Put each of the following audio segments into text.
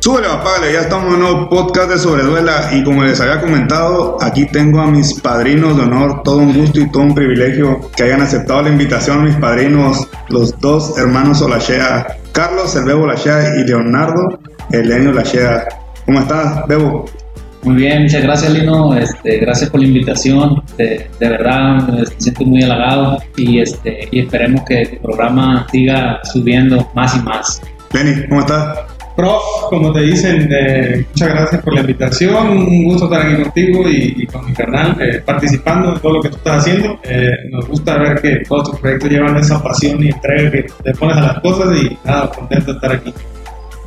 Súbele, apágale, ya estamos en un nuevo podcast de Sobreduela y como les había comentado, aquí tengo a mis padrinos de honor, todo un gusto y todo un privilegio que hayan aceptado la invitación mis padrinos, los dos hermanos Olachea, Carlos el Bebo Olachea y Leonardo Elenio Olachea. ¿Cómo estás, Bebo? Muy bien, muchas gracias Lino, este, gracias por la invitación, de, de verdad me siento muy halagado y, este, y esperemos que el programa siga subiendo más y más. Lenny, ¿cómo estás? Prof, como te dicen, eh, muchas gracias por la invitación, un gusto estar aquí contigo y, y con mi canal, eh, participando en todo lo que tú estás haciendo. Eh, nos gusta ver que todos tus proyectos llevan esa pasión y entrega que te pones a las cosas y nada, contento de estar aquí.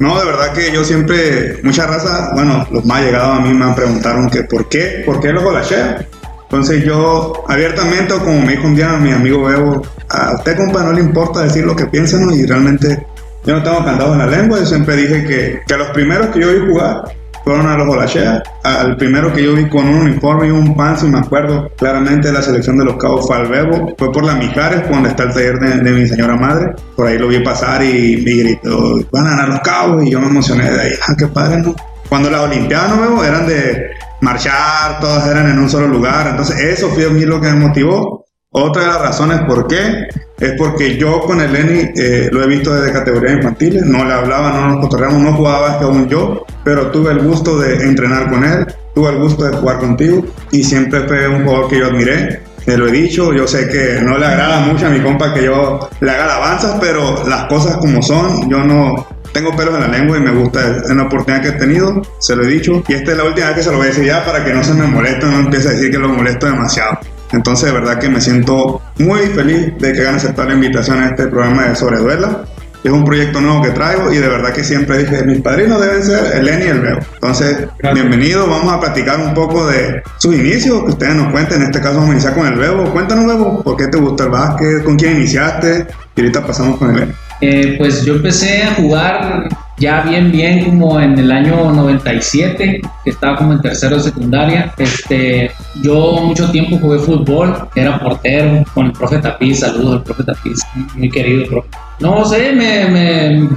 No, de verdad que yo siempre, mucha raza, bueno, los más llegados a mí me han preguntado que por qué, por qué los Olachea. Entonces yo abiertamente, como me dijo un día mi amigo Bebo, a usted compa no le importa decir lo que piensa, ¿no? Y realmente yo no tengo candado en la lengua, yo siempre dije que, que los primeros que yo vi jugar fueron a los Olachea. Al primero que yo vi con un uniforme y un panzo, y me acuerdo claramente de la selección de los Cabos fue al Bebo, fue por la Mijares, donde está el taller de, de mi señora madre. Por ahí lo vi pasar y me gritó, van a ganar los Cabos, y yo me emocioné de ahí, ah, qué padre, ¿no? Cuando las Olimpiadas, ¿no? Eran de marchar, todas eran en un solo lugar, entonces eso fue a mí lo que me motivó. Otra de las razones por qué es porque yo con el Lenny eh, lo he visto desde categorías infantiles, no le hablaba, no nos cotorreamos, no jugaba que aún yo, pero tuve el gusto de entrenar con él, tuve el gusto de jugar contigo y siempre fue un jugador que yo admiré. Te lo he dicho, yo sé que no le agrada mucho a mi compa que yo le haga alabanzas, pero las cosas como son, yo no tengo pelos en la lengua y me gusta, es una oportunidad que he tenido, se lo he dicho, y esta es la última vez que se lo voy a decir ya para que no se me moleste, no empiece a decir que lo molesto demasiado. Entonces, de verdad que me siento muy feliz de que hayan aceptado la invitación a este programa de Sobreduela. Es un proyecto nuevo que traigo y de verdad que siempre dije, mis padrinos deben ser el Lenny y el Bebo. Entonces, Gracias. bienvenido, vamos a platicar un poco de sus inicios, que ustedes nos cuenten. En este caso vamos a iniciar con el Bebo. Cuéntanos, Bebo, ¿por qué te gusta el básquet? ¿Con quién iniciaste? Y ahorita pasamos con el Lenny. Eh, pues yo empecé a jugar ya bien, bien como en el año 97, que estaba como en tercero de secundaria. Este, yo mucho tiempo jugué fútbol, era portero con el profe Tapiz, saludos al profe Tapiz, muy querido profe. No sé, me,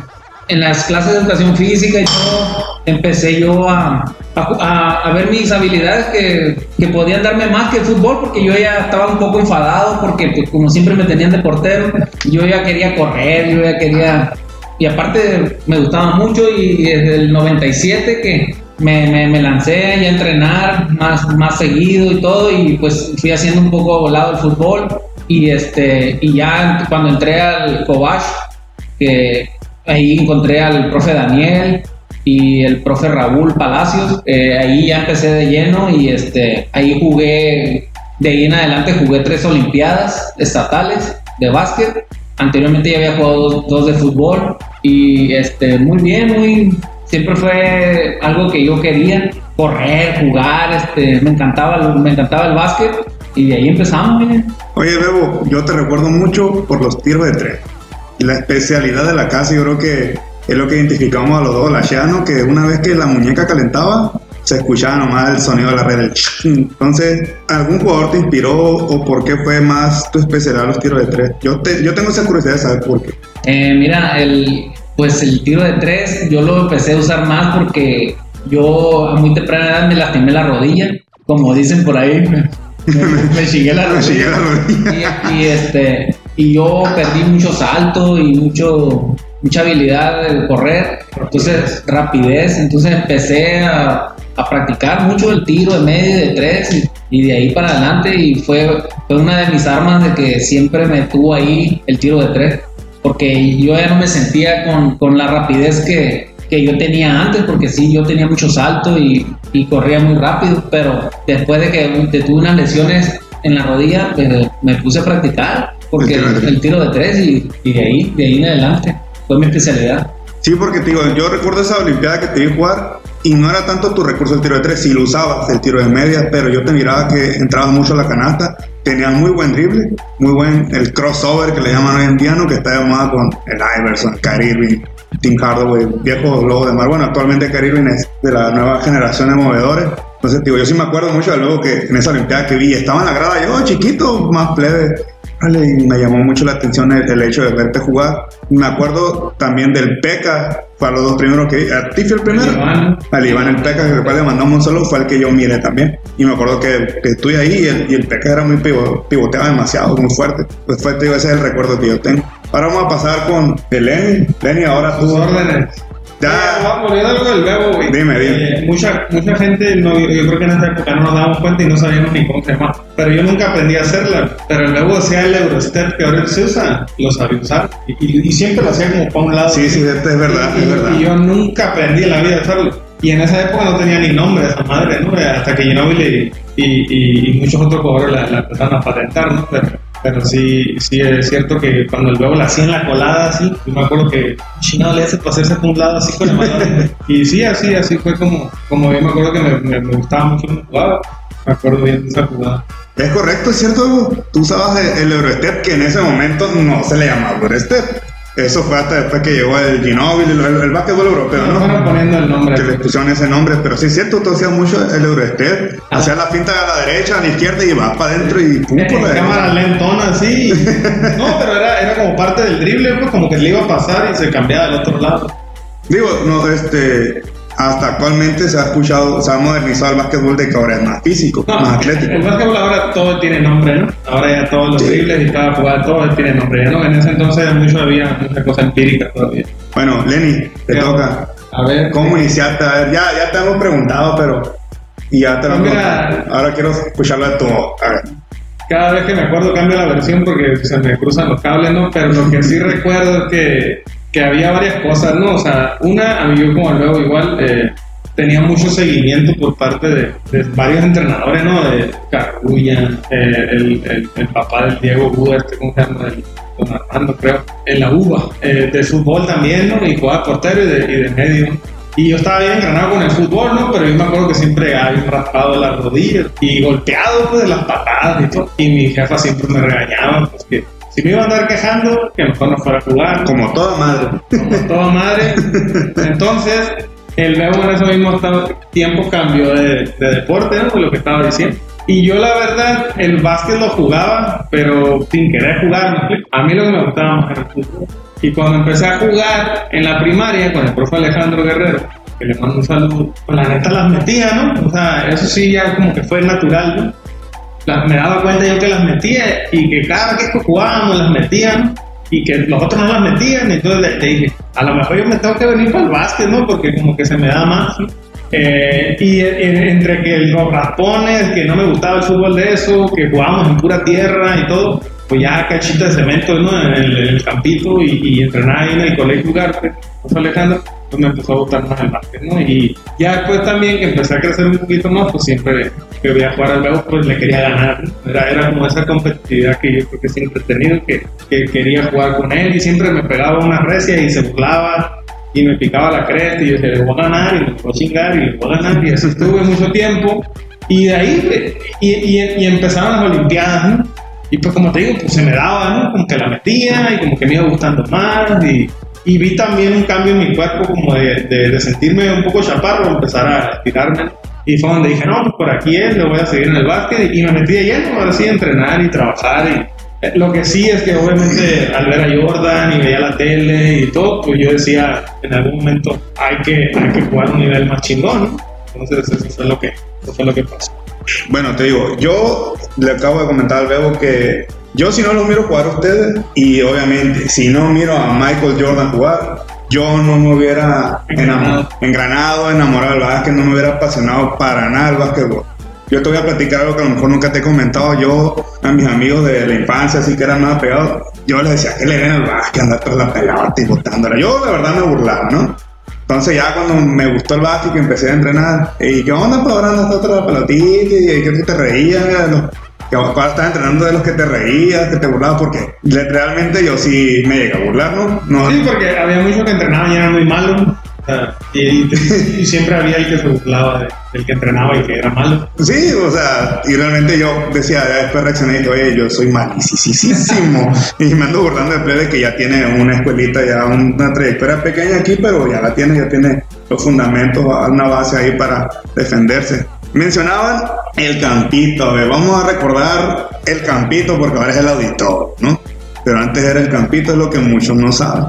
en las clases de educación física empecé yo a, a, a- a ver mis habilidades que, que podían darme más que el fútbol, porque yo ya estaba un poco enfadado, porque pues, como siempre me tenían de portero, yo ya quería correr, yo ya quería... Y aparte me gustaba mucho y desde el 97 que me, me, me lancé ya a entrenar más, más seguido y todo y pues fui haciendo un poco volado el fútbol y este y ya cuando entré al Cobach que ahí encontré al profe Daniel y el profe Raúl Palacios. eh, ahí ya empecé de lleno y este, ahí jugué, de ahí en adelante jugué tres Olimpiadas estatales de básquet. Anteriormente ya había jugado dos, dos de fútbol y este, muy bien, muy, siempre fue algo que yo quería, correr, jugar, este, me, encantaba, me encantaba el básquet y de ahí empezamos. miren. Oye, Bebo, yo te recuerdo mucho por los tiros de tres. La especialidad de la casa, yo creo que es lo que identificamos a los dos, la ¿no? que una vez que la muñeca calentaba, se escuchaba nomás el sonido de la red. Entonces, ¿algún jugador te inspiró o por qué fue más tu especialidad los tiros de tres? Yo, te- yo tengo esa curiosidad de saber por qué. Eh, mira, el, pues el tiro de tres yo lo empecé a usar más porque yo a muy temprana edad me lastimé la rodilla, como dicen por ahí, me, me, me chigué la Me chigué la rodilla. Y, y, este, y yo perdí mucho salto y mucho, mucha habilidad de correr, entonces rapidez, entonces empecé a, a practicar mucho el tiro de medio y de tres y, y de ahí para adelante y fue, fue una de mis armas de que siempre me tuvo ahí el tiro de tres porque yo ya no me sentía con, con la rapidez que, que yo tenía antes, porque sí, yo tenía mucho salto y, y corría muy rápido, pero después de que te tuve unas lesiones en la rodilla, pues, me puse a practicar, porque El tiro de tres. el tiro de tres y, y de ahí, de ahí en adelante, fue mi especialidad. Sí, porque te digo, yo recuerdo esa Olimpiada que te vi jugar y no era tanto tu recurso el tiro de tres, si lo usabas el tiro de media, pero yo te miraba que entrabas mucho a la canasta, tenías muy buen drible, muy buen el crossover que le llaman hoy en día, ¿no? que está moda con el Iverson, Kyrie Irving, Tim Hardaway, viejo lobo de mar. Bueno, actualmente Kyrie Irving es de la nueva generación de movedores. Entonces, digo, yo sí me acuerdo mucho de luego que en esa Olimpiada que vi, estaba en la grada yo, chiquito, más plebe, me llamó mucho la atención el, el hecho de verte jugar. Me acuerdo también del Peca, fue a los dos primeros que vi. ¿A ti fue el primero? Iván. Al Iván el Peca, que después le mandamos un solo, fue el que yo miré también. Y me acuerdo que, que estuve ahí y el, y el Peca era muy pivo- pivoteaba demasiado, muy fuerte. Pues fue, digo, ese es el recuerdo que yo tengo. Ahora vamos a pasar con Lenny. Lenny, ahora tú. órdenes. Ya. Algo del Bebo, güey. Dime, dime. Eh, mucha, mucha gente, no, yo creo que en esa época no nos dábamos cuenta y no sabíamos ni cómo se. Pero yo nunca aprendí a hacerla. Pero el Bebo hacía el Eurostep que ahora se usa, lo sabía usar. Y, y- y siempre lo hacía como para un lado. Sí, sí, es es verdad, y, es verdad. y yo nunca aprendí en la vida a hacerlo. Y en esa época no tenía ni nombre esa madre, ¿no? Hasta que Ginobili y, y, y muchos otros jugadores la, la empezaron a patentar, ¿no? Pero, pero sí, sí es cierto que cuando el huevo la hacía en la colada, así, yo me acuerdo que chingado le hace para hacerse por un lado así con la mano. y sí, así, así fue como, como yo me acuerdo que me, me, me gustaba mucho cómo jugaba. Me acuerdo bien de esa jugada. Es correcto, es cierto. Tú usabas el, el Eurostep, que en ese momento no se le llamaba Eurostep. Eso fue hasta después que llegó el Ginóbili, el, el, el básquetbol europeo, No, fueron poniendo el nombre. que le pusieron ese nombre, pero sí es cierto, tú hacías mucho el Eurostep, Ah. hacías la finta a la derecha, a la izquierda y vas para adentro y pum, por la cámara lentona, así. No, pero era, era como parte del drible, pues como que le iba a pasar y se cambiaba del otro lado. Digo, no, este, hasta actualmente se ha escuchado, se ha modernizado el básquetbol de que ahora es más físico, No, más atlético. El básquetbol ahora todo tiene nombre, ¿no? Ahora ya todos los Sí. dribles y cada jugada, todo tiene nombre. No, en ese entonces mucho había mucha cosa empírica todavía. Bueno, Lenny, te toca. A ver. ¿Cómo iniciaste? A ver, ya, ya te hemos preguntado, pero. Y ya te lo Pues mira. Ahora quiero escucharlo de todo. A ver. Cada vez que me acuerdo cambio la versión porque se me cruzan los cables, ¿no? Pero lo que sí recuerdo es que, que había varias cosas, ¿no? O sea, una, a mí yo como luego igual eh, tenía mucho seguimiento por parte de, de varios entrenadores, ¿no? De Carrulla, eh, el, el, el papá del Diego Buda, este, ¿cómo se llama? El, Don Armando, creo, en la UBA, eh, de fútbol también, ¿no? Y jugaba portero y de, y de medio. Y yo estaba bien engranado con el fútbol, ¿no? Pero yo me acuerdo que siempre había raspado las rodillas y golpeado pues, de las patadas y todo. Y mi jefa siempre me regañaba, pues que si me iba a andar quejando, que mejor no fuera a jugar. Como toda madre. Como toda madre. Entonces, el Bebo en ese mismo tiempo cambió de, de deporte, ¿no? Por lo que estaba diciendo. Y yo, la verdad, el básquet lo jugaba, pero sin querer jugar. ¿me explico? A mí lo que me gustaba más era el fútbol. Y cuando empecé a jugar en la primaria con el profe Alejandro Guerrero, que le mando un saludo, pues la neta las metía, ¿no? O sea, eso sí ya como que fue natural, ¿no? Las, me daba cuenta yo que las metía y que cada vez que jugábamos las metían y que los otros no las metían. Entonces le, dije, a lo mejor yo me tengo que venir para el básquet, ¿no? Porque como que se me da más. Eh, y eh, entre que los raspones, que no me gustaba el fútbol de eso, que jugábamos en pura tierra y todo, pues ya cachita de cemento. En el, campito y, y entrenar en el colegio Ugarte, pues Alejandro, pues me empezó a gustar más el básquet, ¿no? Y ya después también que empecé a crecer un poquito más, pues siempre que voy a jugar al Bebo, pues le quería ganar, ¿no? Era, como esa competitividad que yo creo que siempre he tenido, que, que quería jugar con él y siempre me pegaba una recia y se burlaba y me picaba la cresta y yo decía, le voy a ganar y le voy a chingar y le voy a ganar y así estuve mucho tiempo y de ahí y empezaron las olimpiadas ¿no? y pues como te digo pues se me daba ¿no? como que la metía y como que me iba gustando más y, y vi también un cambio en mi cuerpo como de, de, de sentirme un poco chaparro empezar a estirarme y fue donde dije no pues por aquí es lo voy a seguir en el básquet y me metí de lleno ahora sí entrenar y trabajar y eh, lo que sí es que obviamente al ver a Jordan y veía la tele y todo, pues yo decía, en algún momento hay que, hay que jugar a un nivel más chingón. Entonces eso fue lo que, eso fue lo que pasó. Bueno, te digo, yo le acabo de comentar al Bebo que yo si no los miro jugar a ustedes y obviamente si no miro a Michael Jordan jugar, yo no me hubiera Engranado. enam- engranado, enamorado del básquet, no me hubiera apasionado para nada el básquetbol. Yo te voy a platicar algo que a lo mejor nunca te he comentado. Yo, a mis amigos de la infancia, así que eran más pegados, yo les decía que le den el básquet, andar tras la pelota y botándola. Yo, la verdad, me burlaba, ¿no? Entonces ya cuando me gustó el básquet que empecé a entrenar, ¿y qué onda, pues ahora andas tras la pelotita? ¿Y qué que te reías? Ahora estás entrenando de los que te reías, que te burlabas, porque realmente yo sí me llegué a burlar, ¿no? no Sí, porque había muchos que entrenaban y eran muy malos, y, y- y siempre había el que se burlaba de- del que entrenaba y que era malo. Sí, o sea, y realmente yo decía, después reaccioné y dije, oye, yo soy malísimo. y me ando burlando de plebe que ya tiene una escuelita, ya una trayectoria pequeña aquí, pero ya la tiene, ya tiene los fundamentos, una base ahí para defenderse. Mencionaban el campito, a ver, vamos a recordar el campito porque ahora es el auditor, ¿no? Pero antes era el campito, es lo que muchos no saben.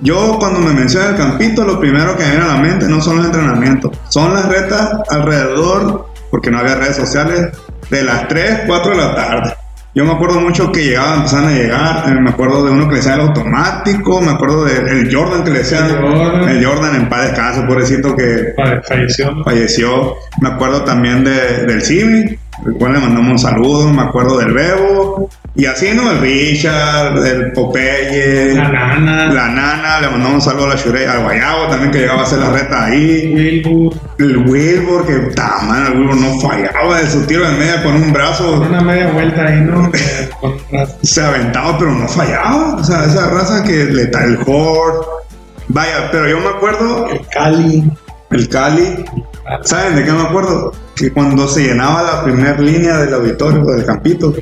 Yo cuando me mencionan el campito, lo primero que me viene a la mente no son los entrenamientos, son las retas alrededor, porque no había redes sociales, de las 3, 4 de la tarde. Yo me acuerdo mucho que llegaban, empezaban a llegar, eh, me acuerdo de uno que le decían el automático, me acuerdo del Jordan que le decían, El Jordan. el Jordan en paz descanse, pobrecito que Fa- Falleció. falleció. Me acuerdo también de, del Simi, el cual le mandamos un saludo. Me acuerdo del Bebo. Y así, ¿no? El Richard, el Popeye, La nana. la Nana. Le mandamos un saludo a la Shurey, al Guayabo también que llegaba a hacer la reta ahí. Wilbur. El Wilbur, que ta, man, el Wilbur no fallaba de su tiro de media con un brazo. Una media vuelta ahí, ¿no? Se aventaba, pero no fallaba. O sea, esa raza que le da el Horde. Vaya, pero yo me acuerdo el Cali. El Cali. ¿Saben de qué me acuerdo? Que cuando se llenaba la primera línea del auditorio del campito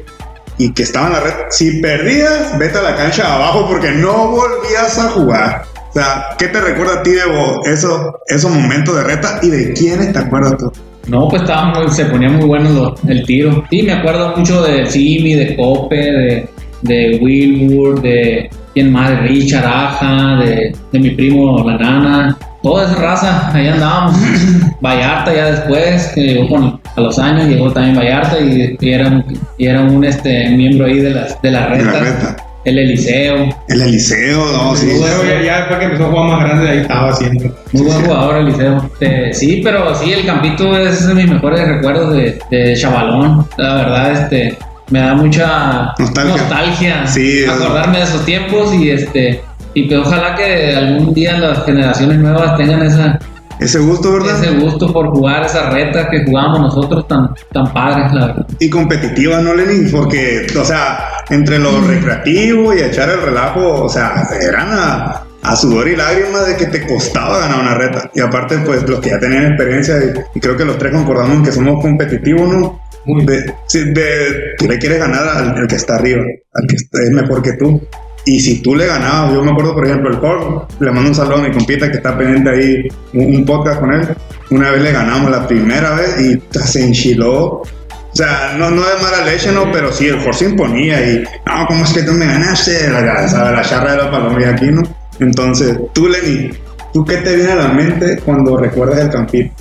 y que estaba en la red, si perdías, vete a la cancha de abajo porque no volvías a jugar. O sea, ¿qué te recuerda a ti, Evo, eso, esos momentos de reta y de quiénes te acuerdas tú? No, pues estaba muy, se ponía muy bueno el tiro. Sí, me acuerdo mucho de Simi, de Cope, de, de Wilbur, de quién más, de Richard Aja, de, de mi primo La Nana. Toda esa raza, ahí andábamos. Vallarta ya después, que llegó con, a los años, llegó también Vallarta y, y era, un, y era un este, miembro ahí de las, de De la retas. reta. El Eliseo, El Eliseo, no, sí. Luego ya, ya después que empezó a jugar más grande, ahí estaba haciendo. Muy buen jugador, Eliseo. Eh, sí, pero sí, el Campito es de mis mejores recuerdos de, de Chavalón. La verdad, este, me da mucha Nostalgia. nostalgia Sí, acordarme de esos tiempos y este y pues ojalá que algún día las generaciones nuevas tengan esa, Ese gusto, ¿verdad? ese gusto por jugar esa reta que jugábamos nosotros tan, tan padres, la verdad. Y competitiva, ¿no, Lenin? Porque, o sea, entre lo recreativo y echar el relajo, o sea, eran a, a sudor y lágrimas de que te costaba ganar una reta. Y aparte, pues, los que ya tenían experiencia, y, y creo que los tres concordamos en que somos competitivos, ¿no? De, sí, de- tú le quieres ganar al, al que está arriba, al que es mejor que tú. Y si tú le ganabas, yo me acuerdo, por ejemplo, el Paul, le mando un saludo a mi compita que está pendiente ahí, un, podcast con él. Una vez le ganamos la primera vez y se enchiló. O sea, no, no de mala leche, no, pero sí, el se imponía y, no, ¿cómo es que tú me ganaste? La, ¿sabes? la charra de la palomilla aquí, ¿no? Entonces, tú, Lenny, ¿tú qué te viene a la mente cuando recuerdas el campito?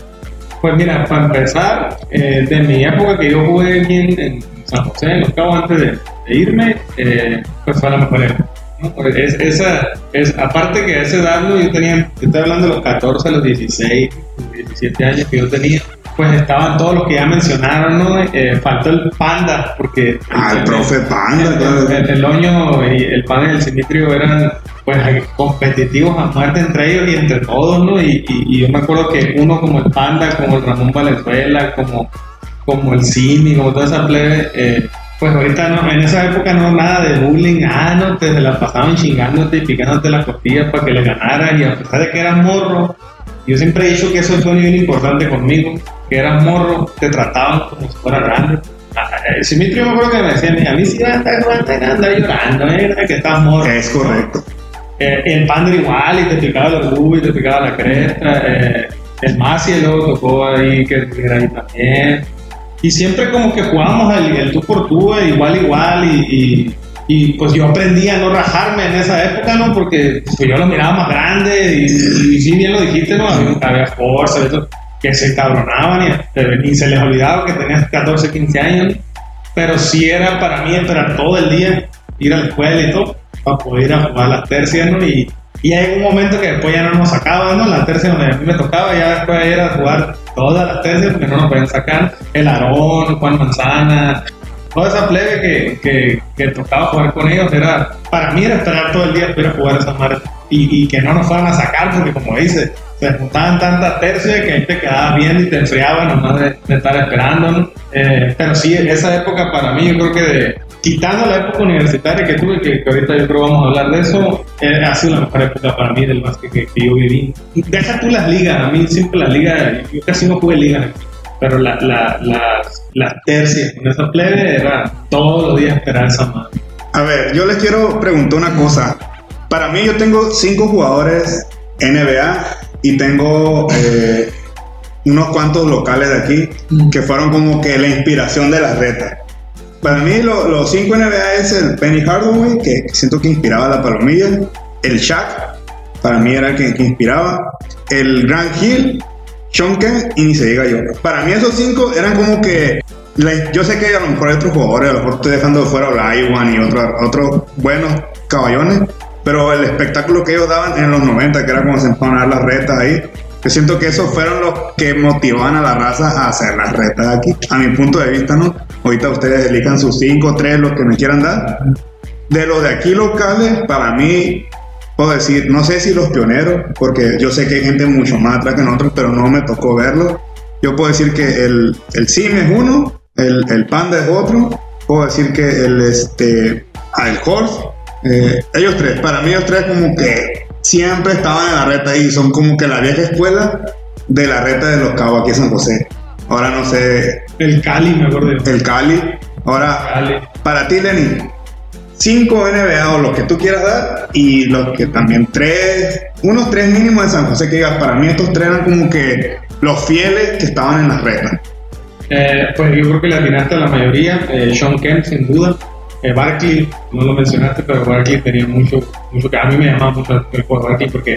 Pues mira, para empezar, eh, de mi época que yo jugué aquí en, San José, en Los Cabos, antes de, de irme, eh, pues fue la mejor época. Es, esa, es, aparte que a esa edad, ¿no? yo tenía, yo estoy hablando de los 14, los 16, los 17 años que yo tenía, pues estaban todos los que ya mencionaron, ¿no? Eh, faltó el Panda, porque... Ah, el profe Panda, el, claro. el, el Oño y el Panda y el Simitrio eran pues competitivos a muerte entre ellos y entre todos, ¿no? Y, y- y yo me acuerdo que uno como el Panda, como el Ramón Valenzuela, como, como el Simi, como toda esa plebe, eh, pues ahorita no, en esa época no nada de bullying, ah, no, te se la pasaban chingándote y picándote las costillas para que le ganaras y a pesar de que eras morro, yo siempre he dicho que eso fue bien importante conmigo, que eras morro, te trataban como si fuera grande. Ah, eh, Simitrio me acuerdo que me decía, a mí sí va a estar andar llorando, ¿eh? que estás morro. Es correcto. Eh, el Panda igual, y te picaba los rubis, te picaba la cresta. Eh, el Masi luego tocó ahí, que era ahí también. Y siempre como que jugábamos el, el tú por tú, igual, igual. Y, y, y, pues yo aprendí a no rajarme en esa época, ¿no? Porque pues, yo lo miraba más grande y, y sí, bien lo dijiste, ¿no? Había, había fuerza, que se cabronaban y, y se les olvidaba que tenías 14, 15 años. Pero sí era para mí esperar todo el día, ir a la escuela y todo para poder ir a jugar las tercias, ¿no? Y, y hay un momento que después ya no nos sacaban, ¿no? La tercia donde a mí me tocaba, ya después era jugar todas las tercias porque no nos podían sacar. El Aarón, Juan Manzana, toda esa plebe que, que, que tocaba jugar con ellos, era, para mí era esperar todo el día para jugar esa madre y, y que no nos fueran a sacar porque como dice, se juntaban tantas tercias que ahí te quedabas viendo y te enfriabas nomás de, de estar esperando, ¿no? Eh, pero sí, esa época para mí yo creo que de, quitando la época universitaria que tuve, que, que ahorita yo creo vamos a hablar de eso, eh, ha sido la mejor época para mí del básquet que, que yo viví. Deja tú las ligas, a mí siempre las ligas, yo casi no jugué ligas, pero la, la, las, las tercias con esa plebe era todos los días esperar esa madre. A ver, yo les quiero preguntar una cosa. Para mí yo tengo cinco jugadores NBA y tengo eh, unos cuantos locales de aquí que fueron como que la inspiración de las retas. Para mí, lo- los cinco NBA es el Penny Hardaway, que siento que inspiraba la palomilla. El Shaq, para mí era el que, que inspiraba. El Grant Hill, Kemp y ni se diga yo. Para mí, esos cinco eran como que. la- yo sé que a lo mejor hay otros jugadores, a lo mejor estoy dejando de fuera a Olajuwon y otros otros buenos caballones, pero el espectáculo que ellos daban en los 90, que era cuando se empezaron a dar las retas ahí, yo siento que esos fueron los que motivaban a la raza a hacer las retas aquí. A mi punto de vista, ¿no? Ahorita ustedes elijan sus 5, 3, los que me quieran dar. De los de aquí locales, para mí, puedo decir, no sé si los pioneros, porque yo sé que hay gente mucho más atrás que nosotros, pero no me tocó verlo. Yo puedo decir que el, el Sim es uno, el, el Panda es otro, puedo decir que el, este, el Horse, eh, ellos tres, para mí ellos tres como que siempre estaban en la reta y son como que la vieja escuela de la reta de los cabos aquí en San José. Ahora no sé, El Cali, me acuerdo. el Cali. Ahora, Cali. para ti, Lenny, 5 NBA o los que tú quieras dar y los que también tres, unos tres mínimos de San José que digas, para mí estos tres eran como que los fieles que estaban en las retas. Eh, pues yo creo que le atinaste a la mayoría. Eh, Sean Kemp, sin duda. Eh, Barkley, no lo mencionaste, pero Barkley tenía mucho, mucho que a mí me llamaba mucho el juego de Barkley porque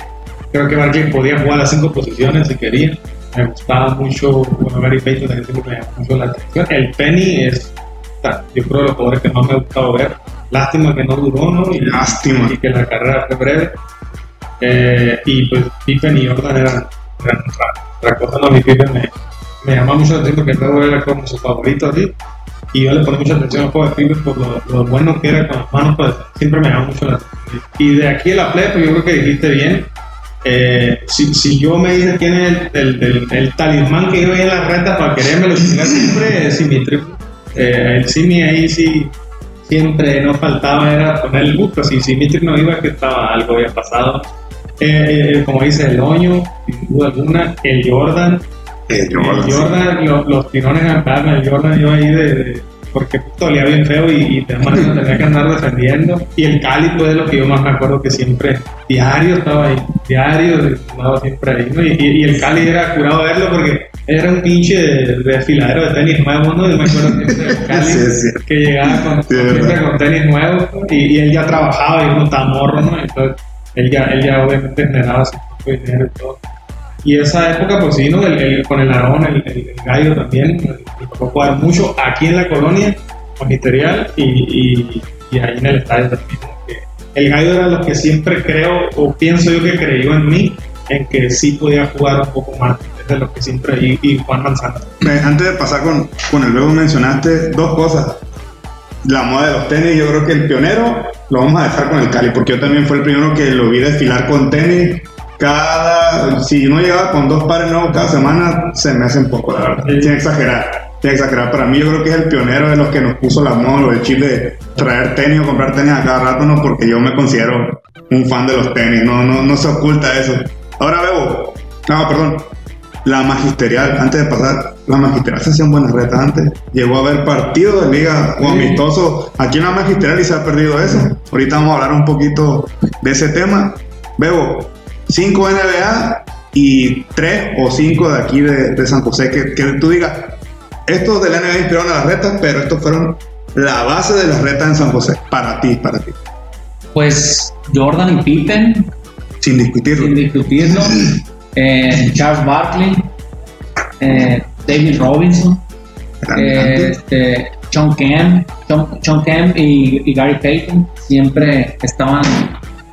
creo que Barkley podía jugar las cinco posiciones si quería. Me gustaba mucho, bueno, Gary Payton también siempre me llamó mucho la atención. El Penny es, yo creo de los jugadores que más me ha gustado ver. Lástima que no duró, ¿no? Y, Lástima. y que la carrera fue breve. Eh, y pues Pippen y Jordan eran, eran otra, cosa, no, mi Pippen me, me llama mucho la atención porque luego era como su favorito así. Y yo le ponía mucha atención al juego de Pippen por lo, lo bueno que era con las manos, pues siempre me llama mucho la atención. Y de aquí a la play, pues yo creo que dijiste bien. Eh, si, si yo me dices quién es el, el, el, el talismán que yo veía en la reta para querérmelo chingar siempre, es Simi Triple. Eh, el Simi ahí sí siempre no faltaba era poner el gusto. Si Symmetric no iba, que estaba algo había pasado. Eh, como dice el Oño, sin duda alguna, el Jordan. Eh, El Jordan, lo- los tirones en palma, el Jordan yo ahí de, de- porque puto, olía bien feo y, y además lo tenía que andar defendiendo. Y el Cali fue de lo que yo más me acuerdo que siempre, diario estaba ahí, diario estaba siempre ahí. ¿no? Y, el Cali era curado verlo porque era un pinche de, de afiladero de tenis nuevo, ¿no? Yo me acuerdo siempre del Cali Sí, cierto. que llegaba con, Sí, siempre con tenis nuevos ¿no? y, y él ya trabajaba y uno estaba morro, ¿no? Entonces él ya, él ya obviamente generaba su dinero y todo. Y esa época, pues sí, ¿no? Con el Aarón, el, el, gallo también, me tocó jugar mucho aquí en la colonia, magisterial, y, y, ahí en el estadio también. el gallo era lo que siempre creo, o pienso yo que creyó en mí, en que sí podía jugar un poco más. De lo que siempre, y, Juan Manzana. Eh, Antes de pasar con, con el luego mencionaste dos cosas. La moda de los tenis, yo creo que el pionero lo vamos a dejar con el Cali, porque yo también fue el primero que lo vi desfilar con tenis. Cada, si no llegaba con dos pares nuevos cada semana, se me hacen poco, la verdad. Sin exagerar, sin exagerar. Para mí, yo creo que es el pionero de los que nos puso la moda, o el chip de traer tenis o comprar tenis a cada rato, no, porque yo me considero un fan de los tenis, no, no, no se oculta eso. Ahora veo, no, perdón, la magisterial, antes de pasar, la magisterial se hacían buenas retas antes. Llegó a haber partidos de liga o amistosos aquí en la magisterial y se ha perdido eso. Ahorita vamos a hablar un poquito de ese tema. Bebo, 5 NBA y 3 o 5 de aquí de, de San José. Que, que tú digas, estos de la NBA inspiraron a las retas, pero estos fueron la base de las retas en San José. Para ti, para ti. Pues Jordan y Pippen, Sin discutirlo. sin discutirlo. Eh, Charles Barkley, eh, David Robinson, eh, Grande. este, John Kemp, John, John Kemp y, y Gary Payton siempre estaban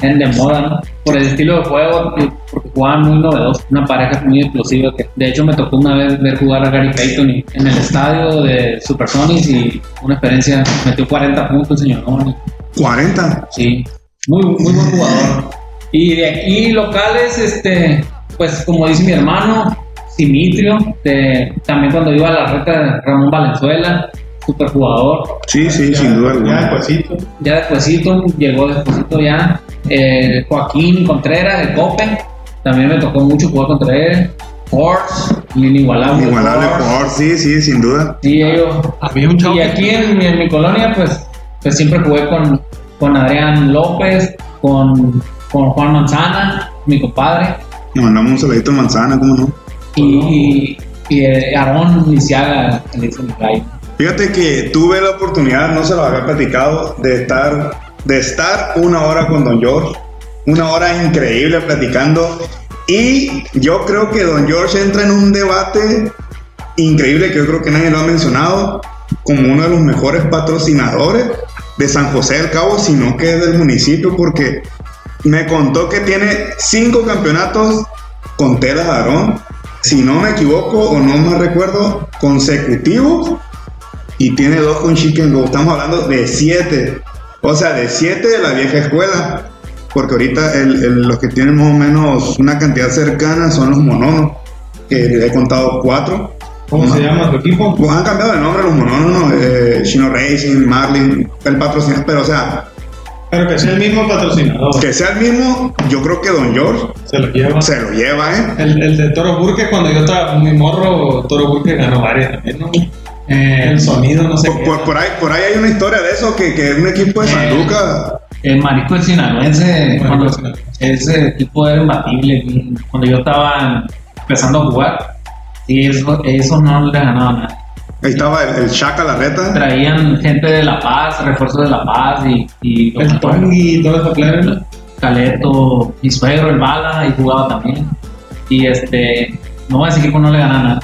en de moda, ¿no? Por el estilo de juego, porque jugaban muy novedosos, una pareja muy explosiva. Que, de hecho, me tocó una vez ver jugar a Gary Payton en el estadio de Supersonics y una experiencia, metió 40 puntos, señor. ¿no? 40. Sí, muy, muy buen jugador. Y de aquí locales, este, pues como dice mi hermano, Simitrio, de- también cuando iba a la reta Ramón Valenzuela, super jugador. Sí, sí, sin duda Ya alguna. despuésito. Ya despuesito, llegó despuésito ya eh, Joaquín Contreras de Copen, también me tocó mucho jugar contra él. Force, el inigualable. Igualable Force. sí, sí, sin duda. Sí, ellos, A mí un chavo y aquí en, mi- en mi colonia, pues, pues siempre jugué con, con Adrián López, con, con Juan Manzana, mi compadre. Nos mandamos un saludito en manzana, ¿cómo no? Y, y, Y eh, Aarón Lisiaga, le dicen Gallo. Fíjate que tuve la oportunidad, no se lo había platicado, de estar, de estar una hora con Don George. Una hora increíble platicando. Y yo creo que Don George entra en un debate increíble que yo creo que nadie lo ha mencionado como uno de los mejores patrocinadores de San José del Cabo, sino que es del municipio, porque me contó que tiene cinco campeonatos con Telas Aarón, si no me equivoco o no me recuerdo, consecutivos, y tiene dos con Chicken Go. Estamos hablando de siete, o sea, de siete de la vieja escuela, porque ahorita el- el- los que tienen más o menos una cantidad cercana son los mononos, que he contado cuatro. ¿Cómo se llama tu equipo? Pues han cambiado de nombre los mononos, eh, Shino Racing, Marlin, el patrocinador, pero o sea, Pero que sea el mismo patrocinador. que sea el mismo, yo creo que Don George Se lo lleva. se lo lleva, ¿eh? El, el de Toro Burke, cuando yo estaba muy morro, Toro Burke ganó varias también, ¿no? Eh, El sonido, no sé Por, qué. por- por ahí, por ahí hay una historia de eso, que, que un equipo de San Eh. Lucas, El Sinaloense, Marisco cuando del Sinaloense. ese equipo era imbatible. Cuando yo estaba empezando a jugar, y eso, eso no le ganaba nada. ahí estaba el, el Chaca Larreta, Traían gente de La Paz, refuerzos de La Paz y, y El. Tongi y todo eso, claro. Caleto, mi suegro, el Bala, y jugaba también. Y este, no, ese equipo no le gana nada.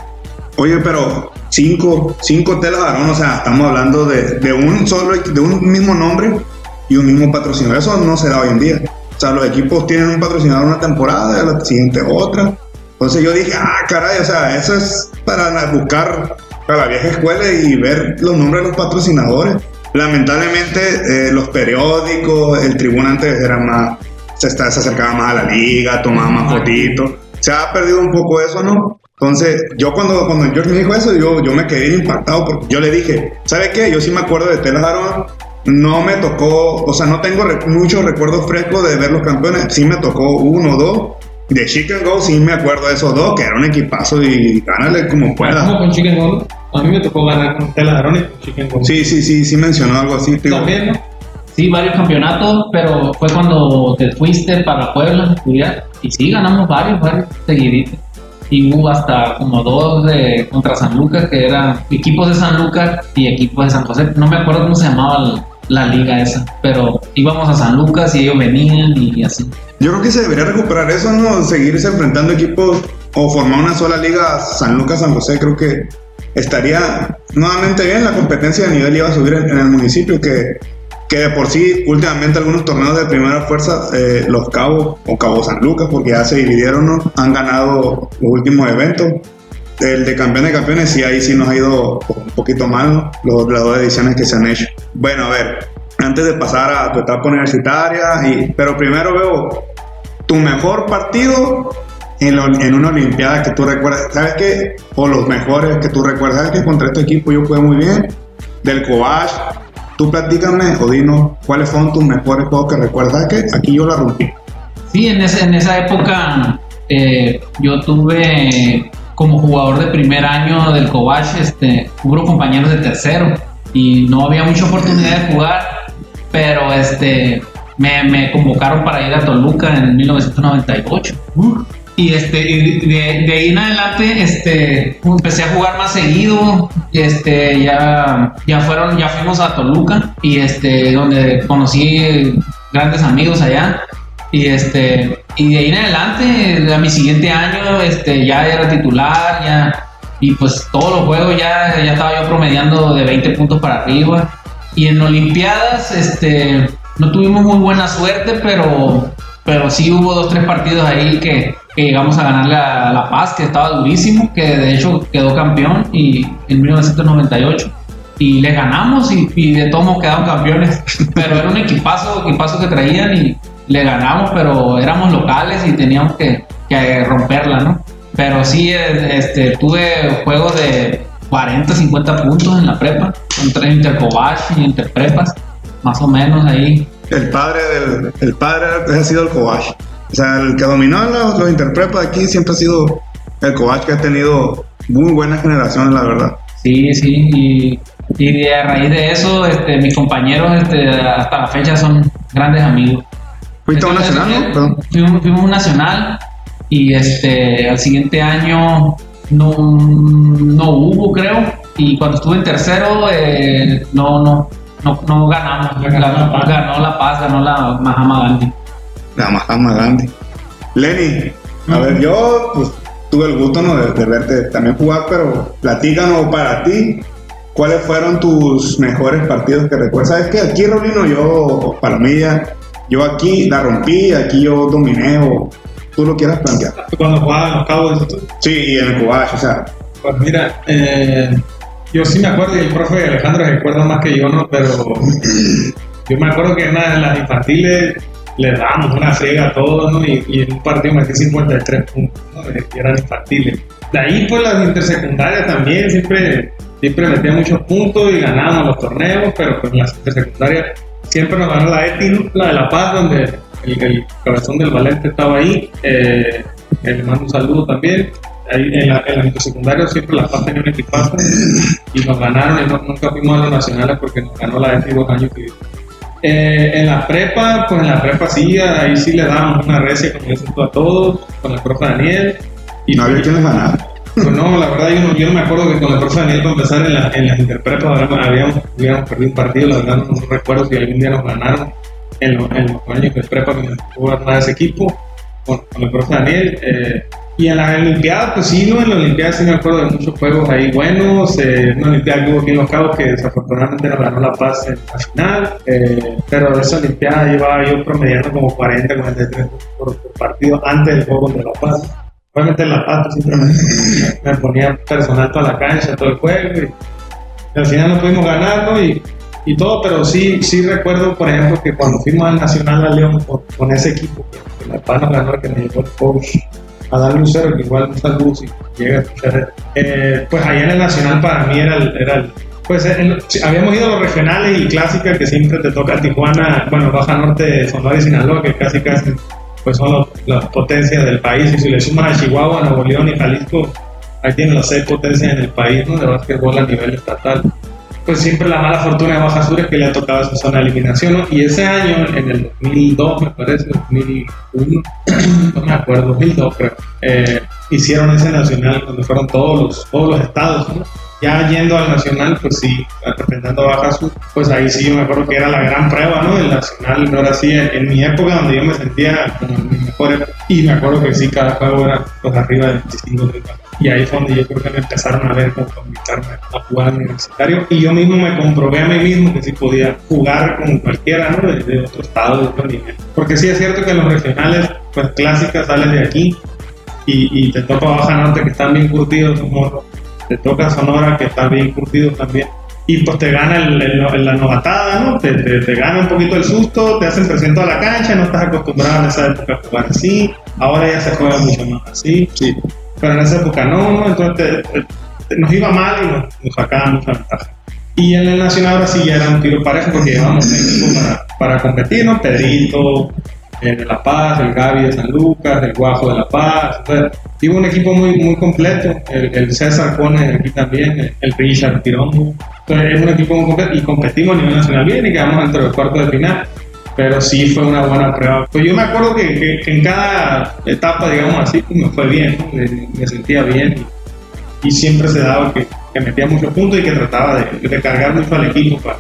oye, pero cinco, cinco telas varón, o sea, estamos hablando de, de un solo, de un mismo nombre y un mismo patrocinador, eso no se da hoy en día. O sea, los equipos tienen un patrocinador una temporada, y la siguiente otra. Entonces yo dije, ah, caray, o sea, eso es para buscar para la vieja escuela y ver los nombres de los patrocinadores. Lamentablemente, eh, los periódicos, el tribuna antes era más, se, está- se acercaba más a la liga, tomaba más fotitos. Se ha perdido un poco eso, ¿no? Entonces, yo cuando, cuando George me dijo eso, yo, yo me quedé impactado porque yo le dije, ¿sabe qué? Yo sí me acuerdo de Telas Aaron, no me tocó, o sea, no tengo re- muchos recuerdos frescos de ver los campeones, sí me tocó uno o dos. De Chicken Go sí me acuerdo de esos dos, que era un equipazo y gánale como Como pueda. con Chicken Gold. A mí me tocó ganar con Tela Arón y con Chicken Gold. Sí, sí, sí, sí mencionó algo así. digo. También, ¿no? Sí, varios campeonatos, pero fue cuando te fuiste para Puebla a estudiar. Y sí, ganamos varios, varios seguiditos. Y hubo hasta como dos de, contra San Lucas, que eran equipos de San Lucas y equipos de San José. No me acuerdo cómo se llamaba la, la liga esa, pero íbamos a San Lucas y ellos venían y así. Yo creo que se debería recuperar eso, ¿no? Seguirse enfrentando equipos o formar una sola liga San Lucas, San José, creo que estaría nuevamente bien. La competencia de nivel iba a subir en, en el municipio, que, que de por sí, últimamente algunos torneos de primera fuerza, eh, los Cabos o Cabo San Lucas, porque ya se dividieron, ¿no? Han ganado los últimos eventos. El de campeón de campeones, sí, ahí sí nos ha ido un poquito mal, ¿no? Los, las dos ediciones que se han hecho. Bueno, a ver, antes de pasar a tu etapa universitaria, y, pero primero veo tu mejor partido en, lo- en una Olimpiada que tú recuerdas, ¿sabes qué? O los mejores que tú recuerdas, ¿sabes qué? Contra este equipo yo jugué muy bien, del Cobach. Tú platícame o dinos cuáles fueron tus mejores juegos que recuerdas, ¿sabes qué? Aquí yo la rompí. Sí, en, ese, en esa época eh, yo tuve como jugador de primer año del Cobach, este, hubo compañeros de tercero y no había mucha oportunidad de jugar, pero este, me, me convocaron para ir a Toluca en 1998. Y este, y de, ahí en adelante, este, empecé a jugar más seguido. Este, ya, ya fueron, ya fuimos a Toluca y este, donde conocí grandes amigos allá. Y este, y de ahí en adelante, a mi siguiente año, este, ya era titular, ya, y pues todos los juegos ya, ya estaba yo promediando de 20 puntos para arriba. Y en Olimpiadas, este, no tuvimos muy buena suerte, pero, pero sí hubo dos, tres partidos ahí que, que llegamos a ganarle a La Paz, que estaba durísimo, que de hecho quedó campeón y en 1998 y le ganamos y, y de todos quedaron campeones. Pero era un equipazo, equipazo que traían y le ganamos, pero éramos locales y teníamos que, que romperla, ¿no? Pero sí, este, tuve juegos de 40, 50 puntos en la prepa, contra Intercobach y Interprepas, más o menos ahí. El padre del el padre ha sido el Cobach. O sea, el que dominó los, los interprepas aquí siempre ha sido el Cobach, que ha tenido muy buenas generaciones, la verdad. Sí, sí, y, a raíz de eso, este, mis compañeros este, hasta la fecha son grandes amigos. ¿Fuiste a un nacional, no? eh. Fuimos, fuimos un nacional y este al siguiente año no, no hubo, creo. Y cuando estuve en tercero, eh, no, no, no, no ganamos. Ganó la Paz. ganó la Paz, ganó la Mahama Gandhi. La Mahatma Gandhi. Lenny, a ver, yo pues tuve el gusto ¿no? de, de verte también jugar, pero platícanos para ti, ¿cuáles fueron tus mejores partidos que recuerdas? ¿Sabes qué? Aquí, Rolino, yo, Palomilla, yo aquí la rompí, aquí yo dominé, o tú lo quieras plantear. Cuando jugaba en los tú. Sí, y en el Cobach, o sea, Pues mira, eh, yo sí me acuerdo, y el profe Alejandro se recuerda más que yo, ¿no? Pero yo me acuerdo que en las infantiles le dábamos una friega a todos, ¿no? Y, y en un partido metí 53 puntos, ¿no? Eh, que eran infantiles. De ahí, pues las intersecundarias también, siempre, siempre metía muchos puntos y ganábamos los torneos, pero pues en las intersecundarias siempre nos ganó la ETI, la de La Paz, donde el, cabezón del Valente estaba ahí. Eh, eh, le mando un saludo también. En, la, en las intersecundarias siempre La Paz tenía un equipazo y nos ganaron y no- nunca fuimos a los nacionales porque nos ganó la ETI dos años seguidos. Eh, en la prepa, pues en la prepa sí, ahí sí le dábamos una recia, como dicen a todos, con el profe Daniel. Y no había quien les ganara. pues no, la verdad yo no, yo no me acuerdo que con el profe Daniel para empezar en, la, en las interprepas habíamos, habíamos, hubiéramos perdido un partido, la verdad no recuerdo si algún día nos ganaron en, lo- en los años de prepa que me tocó ese equipo con, con el profe Daniel. eh, y en las Olimpiadas, pues sí, ¿no? En las Olimpiadas sí me acuerdo de muchos juegos ahí buenos. Eh, una Olimpiada que hubo aquí en Los Cabos que desafortunadamente nos ganó La Paz en la final. eh, pero esa Olimpiada llevaba yo promediando como 40, 43 por, por partido antes del juego contra La Paz. Obviamente en La Paz pues, me, ponía personal toda la cancha, todo el juego. Y, al final no pudimos ganar, ¿no? Y, y todo, pero sí, sí recuerdo, por ejemplo, que cuando fuimos al Nacional a León con, con ese equipo, que, La Paz nos ganó, que me llevó el coach a dar lucero, que igual un saludo si llega a. Eh, pues allá en el Nacional para mí era el. Era el pues en- habíamos ido a los regionales y clásicas que siempre te toca Tijuana, bueno, Baja Norte, Sonora y Sinaloa, que casi casi pues son las potencias del país. Y si le sumas a Chihuahua, Nuevo León y Jalisco, ahí tienen las seis potencias en el país, ¿no? De básquetbol a nivel estatal. Pues siempre la mala fortuna de Baja Sur es que le ha tocado esa zona de eliminación, ¿no? Y ese año, en el 2002, me parece, 2001, no me acuerdo, 2002 creo, eh, hicieron ese nacional donde fueron todos los, todos los estados, ¿no? Ya yendo al nacional, pues sí, representando a Baja Sur, pues ahí sí yo me acuerdo que era la gran prueba, ¿no? El nacional no era así, en, mi época donde yo me sentía como mi mejor época, y me acuerdo que sí, cada juego era pues arriba de 25, 30. Y ahí fue donde yo creo que me empezaron a ver como invitarme a jugar universitario. Y yo mismo me comprobé a mí mismo que sí podía jugar con cualquiera, ¿no? De, de otro estado, de otro nivel. Porque sí es cierto que en los regionales, pues clásicas sales de aquí y, y te toca Baja Norte que están bien curtidos, como te toca Sonora que está bien curtido también. Y pues te gana el, el- la novatada, ¿no? Te, te, te gana un poquito el susto, te hacen presión toda la cancha, no estás acostumbrado en esa época a jugar así. Ahora ya se juega mucho más así. Sí. Pero en esa época no. Entonces te- nos iba mal y nos, nos sacaban mucha ventaja. Y en el Nacional ahora sí ya era un tiro parejo porque llevamos equipo para, competir, ¿no? Pedrito, eh, de La Paz, el Gaby de San Lucas, el Guajo de La Paz. Entonces, tuvo un equipo muy, muy completo. El, el César pone aquí también, el, el Richard Tirón. Entonces, es un equipo muy completo y competimos a nivel nacional bien y quedamos entre los cuartos de final. Pero sí fue una buena prueba. Pues yo me acuerdo que, que- que en cada etapa, digamos así, pues me fue bien, ¿no? me, me sentía bien y, y siempre se daba que, que metía muchos puntos y que trataba de, de cargar mucho al equipo para,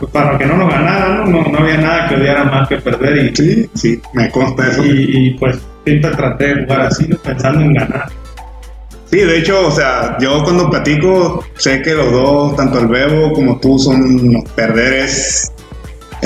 pues para que no nos ganaran, ¿no? No, no había nada que odiara más que perder y, Sí, sí, me consta eso. y, y, pues siempre traté de jugar así, ¿no? pensando en ganar. Sí, de hecho, o sea, yo cuando platico, sé que los dos, tanto el Bebo como tú, son perder es,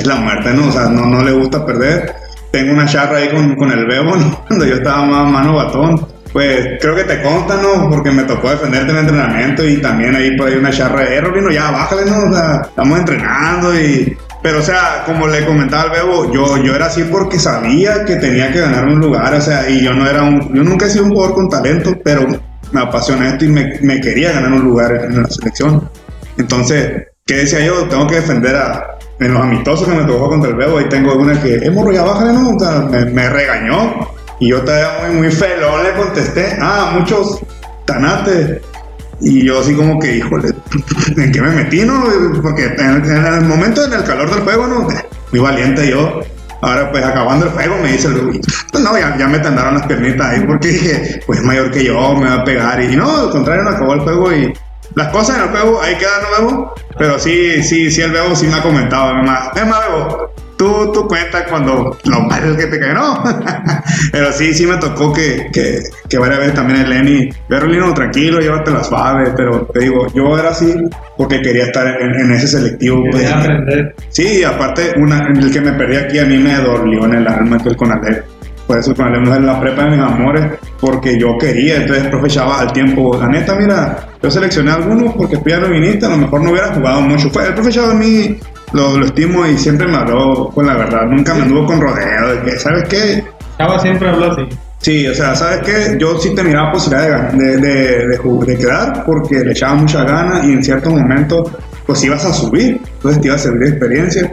es la muerte, ¿no? O sea, no, no le gusta perder. Tengo una charra ahí con, con el Bebo, ¿no? Cuando yo estaba más mano batón. Pues creo que te consta, ¿no? Porque me tocó defenderte en el entrenamiento y también ahí por ahí una charra de, eh, Rolino, ya bájale, ¿no? O sea, estamos entrenando y... Pero, o sea, como le comentaba al Bebo, yo, yo era así porque sabía que tenía que ganar un lugar, o sea, y yo no era un... Yo nunca he sido un jugador con talento, pero me apasiona esto y me, me quería ganar un lugar en la selección. Entonces, ¿qué decía yo? Tengo que defender a... En los amistosos que me tocó contra el Bebo, ahí tengo una que, eh, morro, ya bájale, ¿no? O sea, me, me regañó. Y yo todavía muy, muy felón le contesté, ah, muchos tanates. Y yo así como que, híjole, ¿en qué me metí, no? Porque en en el momento, en el calor del juego, ¿no? Muy valiente yo. Ahora, pues acabando el juego, me dice el pues no, ya, ya me tendaron las piernitas ahí porque dije, pues es mayor que yo, me va a pegar. Y no, al contrario, no acabó el juego y las cosas en el juego ahí quedan, ¿no, Bebo? Pero sí, sí, sí, el Bebo sí me ha comentado, es más, es más, Bebo, tú, tú cuentas cuando lo mal que te cae, ¿no? Pero sí, sí me tocó que, que, que varias veces también el Lenny, Berlino, tranquilo, llévate suave, pero te digo, yo era así porque quería estar en, en ese selectivo. Pues. Aprender. Sí, aparte, una, el que me perdí aquí a mí me dolió en el alma, que el Conalep. Por eso con el en la prepa de mis amores, porque yo quería, entonces el profe echaba al tiempo, la neta, mira, yo seleccioné a algunos porque no viniste, a lo mejor no hubiera jugado mucho. Pues el profe echaba a mí lo, lo estimo y siempre me habló con la verdad, nunca me anduvo con rodeo, de que, ¿sabes qué? Chava siempre habló así. Sí, o sea, ¿sabes qué? Yo sí te miraba posibilidad de, de, de, de, quedar porque le echaba mucha gana y en ciertos momentos pues ibas a subir, entonces te iba a servir de experiencia.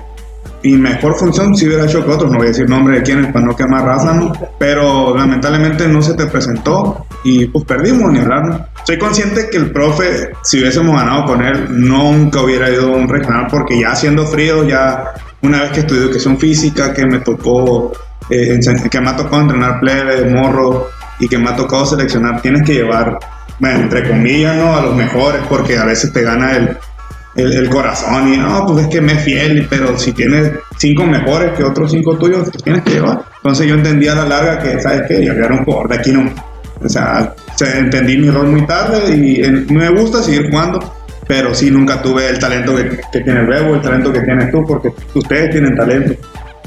Y mejor función si hubiera hecho que otros, no voy a decir nombre de quiénes para no quemar raza, ¿no? pero lamentablemente no se te presentó y pues perdimos ni hablar. ¿no? Soy consciente que el profe, si hubiésemos ganado con él, nunca hubiera ido a un regional porque ya siendo frío, ya una vez que estudié educación física, que me tocó, eh, que me ha tocado entrenar plebe, morro y que me ha tocado seleccionar, tienes que llevar, bueno, entre comillas, ¿no? A los mejores porque a veces te gana el, el, el corazón y no, pues es que me es fiel, pero si tienes cinco mejores que otros cinco tuyos, te tienes que llevar. Entonces yo entendí a la larga que, ¿sabes qué? Ya era un jugador de aquí, no. O sea, se- entendí mi rol muy tarde y eh, me gusta seguir jugando, pero sí nunca tuve el talento que, que tiene el Bebo, el talento que tienes tú, porque ustedes tienen talento.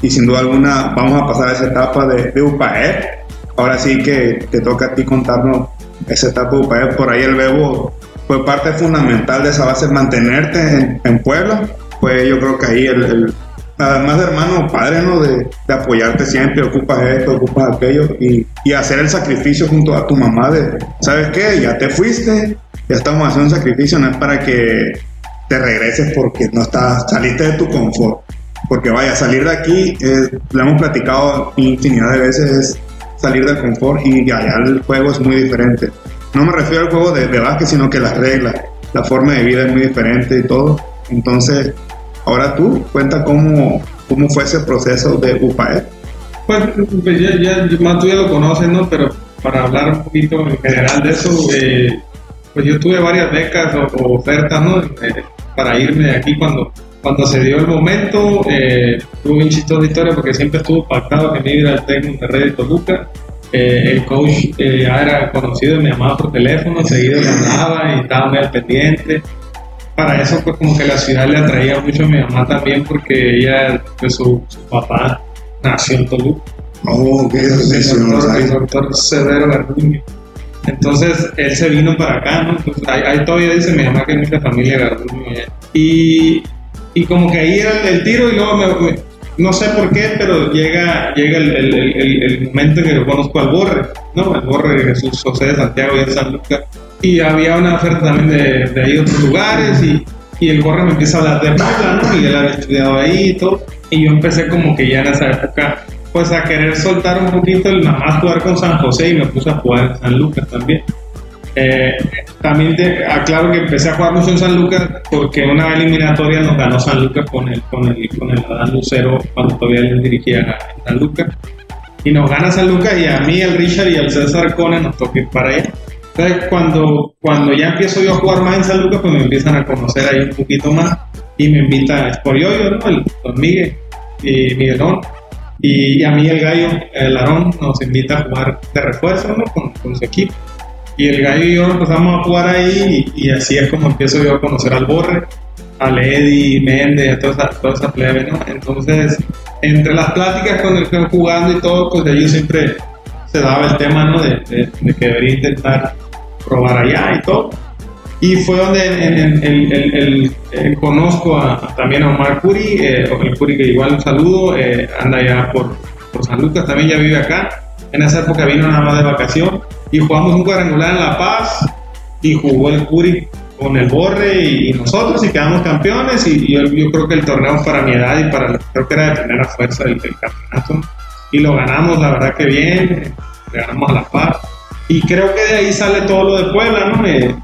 Y sin duda alguna vamos a pasar a esa etapa de, de UPAE. Ahora sí que te toca a ti contarnos esa etapa de UPAE. Por ahí el Bebo fue parte fundamental de esa base, mantenerte en, en Puebla. Pues yo creo que ahí el, el- además de hermano padre, ¿no? De, de apoyarte siempre, ocupas esto, ocupas aquello y, y hacer el sacrificio junto a tu mamá de, ¿sabes qué? Ya te fuiste, ya estamos haciendo un sacrificio, no es para que te regreses porque no estás, saliste de tu confort. Porque vaya, salir de aquí, eh, lo hemos platicado infinidad de veces, es salir del confort y ya el juego es muy diferente. No me refiero al juego de, de básquet, sino que las reglas, la forma de vida es muy diferente y todo. Entonces, ahora tú, cuenta cómo, cómo fue ese proceso de UPAE. Pues, pues ya, ya, más tú ya lo conoces, ¿no? Pero para hablar un poquito en general de eso, eh, pues yo tuve varias becas o, o ofertas, ¿no? Eh, para irme de aquí cuando, cuando se dio el momento. Eh, tuve un chistosa historia porque siempre estuvo pactado que me iba al Tec Monterrey de Toluca. Eh, el coach eh, ya era conocido, me llamaba por teléfono, seguido me hablaba y estaba muy al pendiente. Para eso, pues como que la ciudad le atraía mucho a mi mamá también porque ella, pues su, su papá nació en Toluca Oh, qué eso doctor, el doctor Severo Garduño. Entonces él se vino para acá, ¿no? Pues, ahí, ahí todavía dice mi mamá que hay mucha familia Garduño. allá. Y, y como que ahí era el, el tiro y luego me- me- no sé por qué, pero llega, llega el, el- el- momento en que conozco al Borre, ¿no? El Borre Jesús José de Santiago y de San Lucas. Y había una oferta también de, de ahí otros lugares y, y el Borre me empieza a hablar de Puebla, ¿no? Y él había estudiado ahí y todo. Y yo empecé como que ya en esa época pues a querer soltar un poquito el nada más jugar con San José y me puse a jugar en San Lucas también. Eh, también te aclaro que empecé a jugar mucho en San Lucas porque una eliminatoria nos ganó San Lucas con el, con el, con el Adán Lucero cuando todavía él dirigía San Lucas. Y nos gana San Lucas y a mí, al Richard y al César Cone nos ir para allá. Entonces cuando, cuando ya empiezo yo a jugar más en San Lucas, pues me empiezan a conocer ahí un poquito más y me invita a Esporioyo, ¿no? El Don Miguel y Miguelón. Y a mí el gallo, el Aarón, nos invita a jugar de refuerzo ¿no? con, con su equipo. Y el gallo y yo empezamos a jugar ahí y, y así es como empiezo yo a conocer al Borre, al Eddie, Méndez, a toda esa, toda esa plebe, ¿no? Entonces, entre las pláticas con el que jugando y todo, pues de ellos siempre se daba el tema, ¿no? De, de- de que debería intentar probar allá y todo. Y fue donde en- en- el- conozco a- también a Omar Curi, eh, Curi que igual un saludo, eh, anda allá por, por San Lucas, también ya vive acá. En esa época vino nada más de vacación y jugamos un cuadrangular en La Paz y jugó el Curi con el Borre y, nosotros y quedamos campeones y, yo, creo que el torneo para mi edad y para creo que era de primera fuerza del, campeonato y lo ganamos la verdad que bien, ganamos a La Paz y creo que de ahí sale todo lo de Puebla, ¿no? Eh,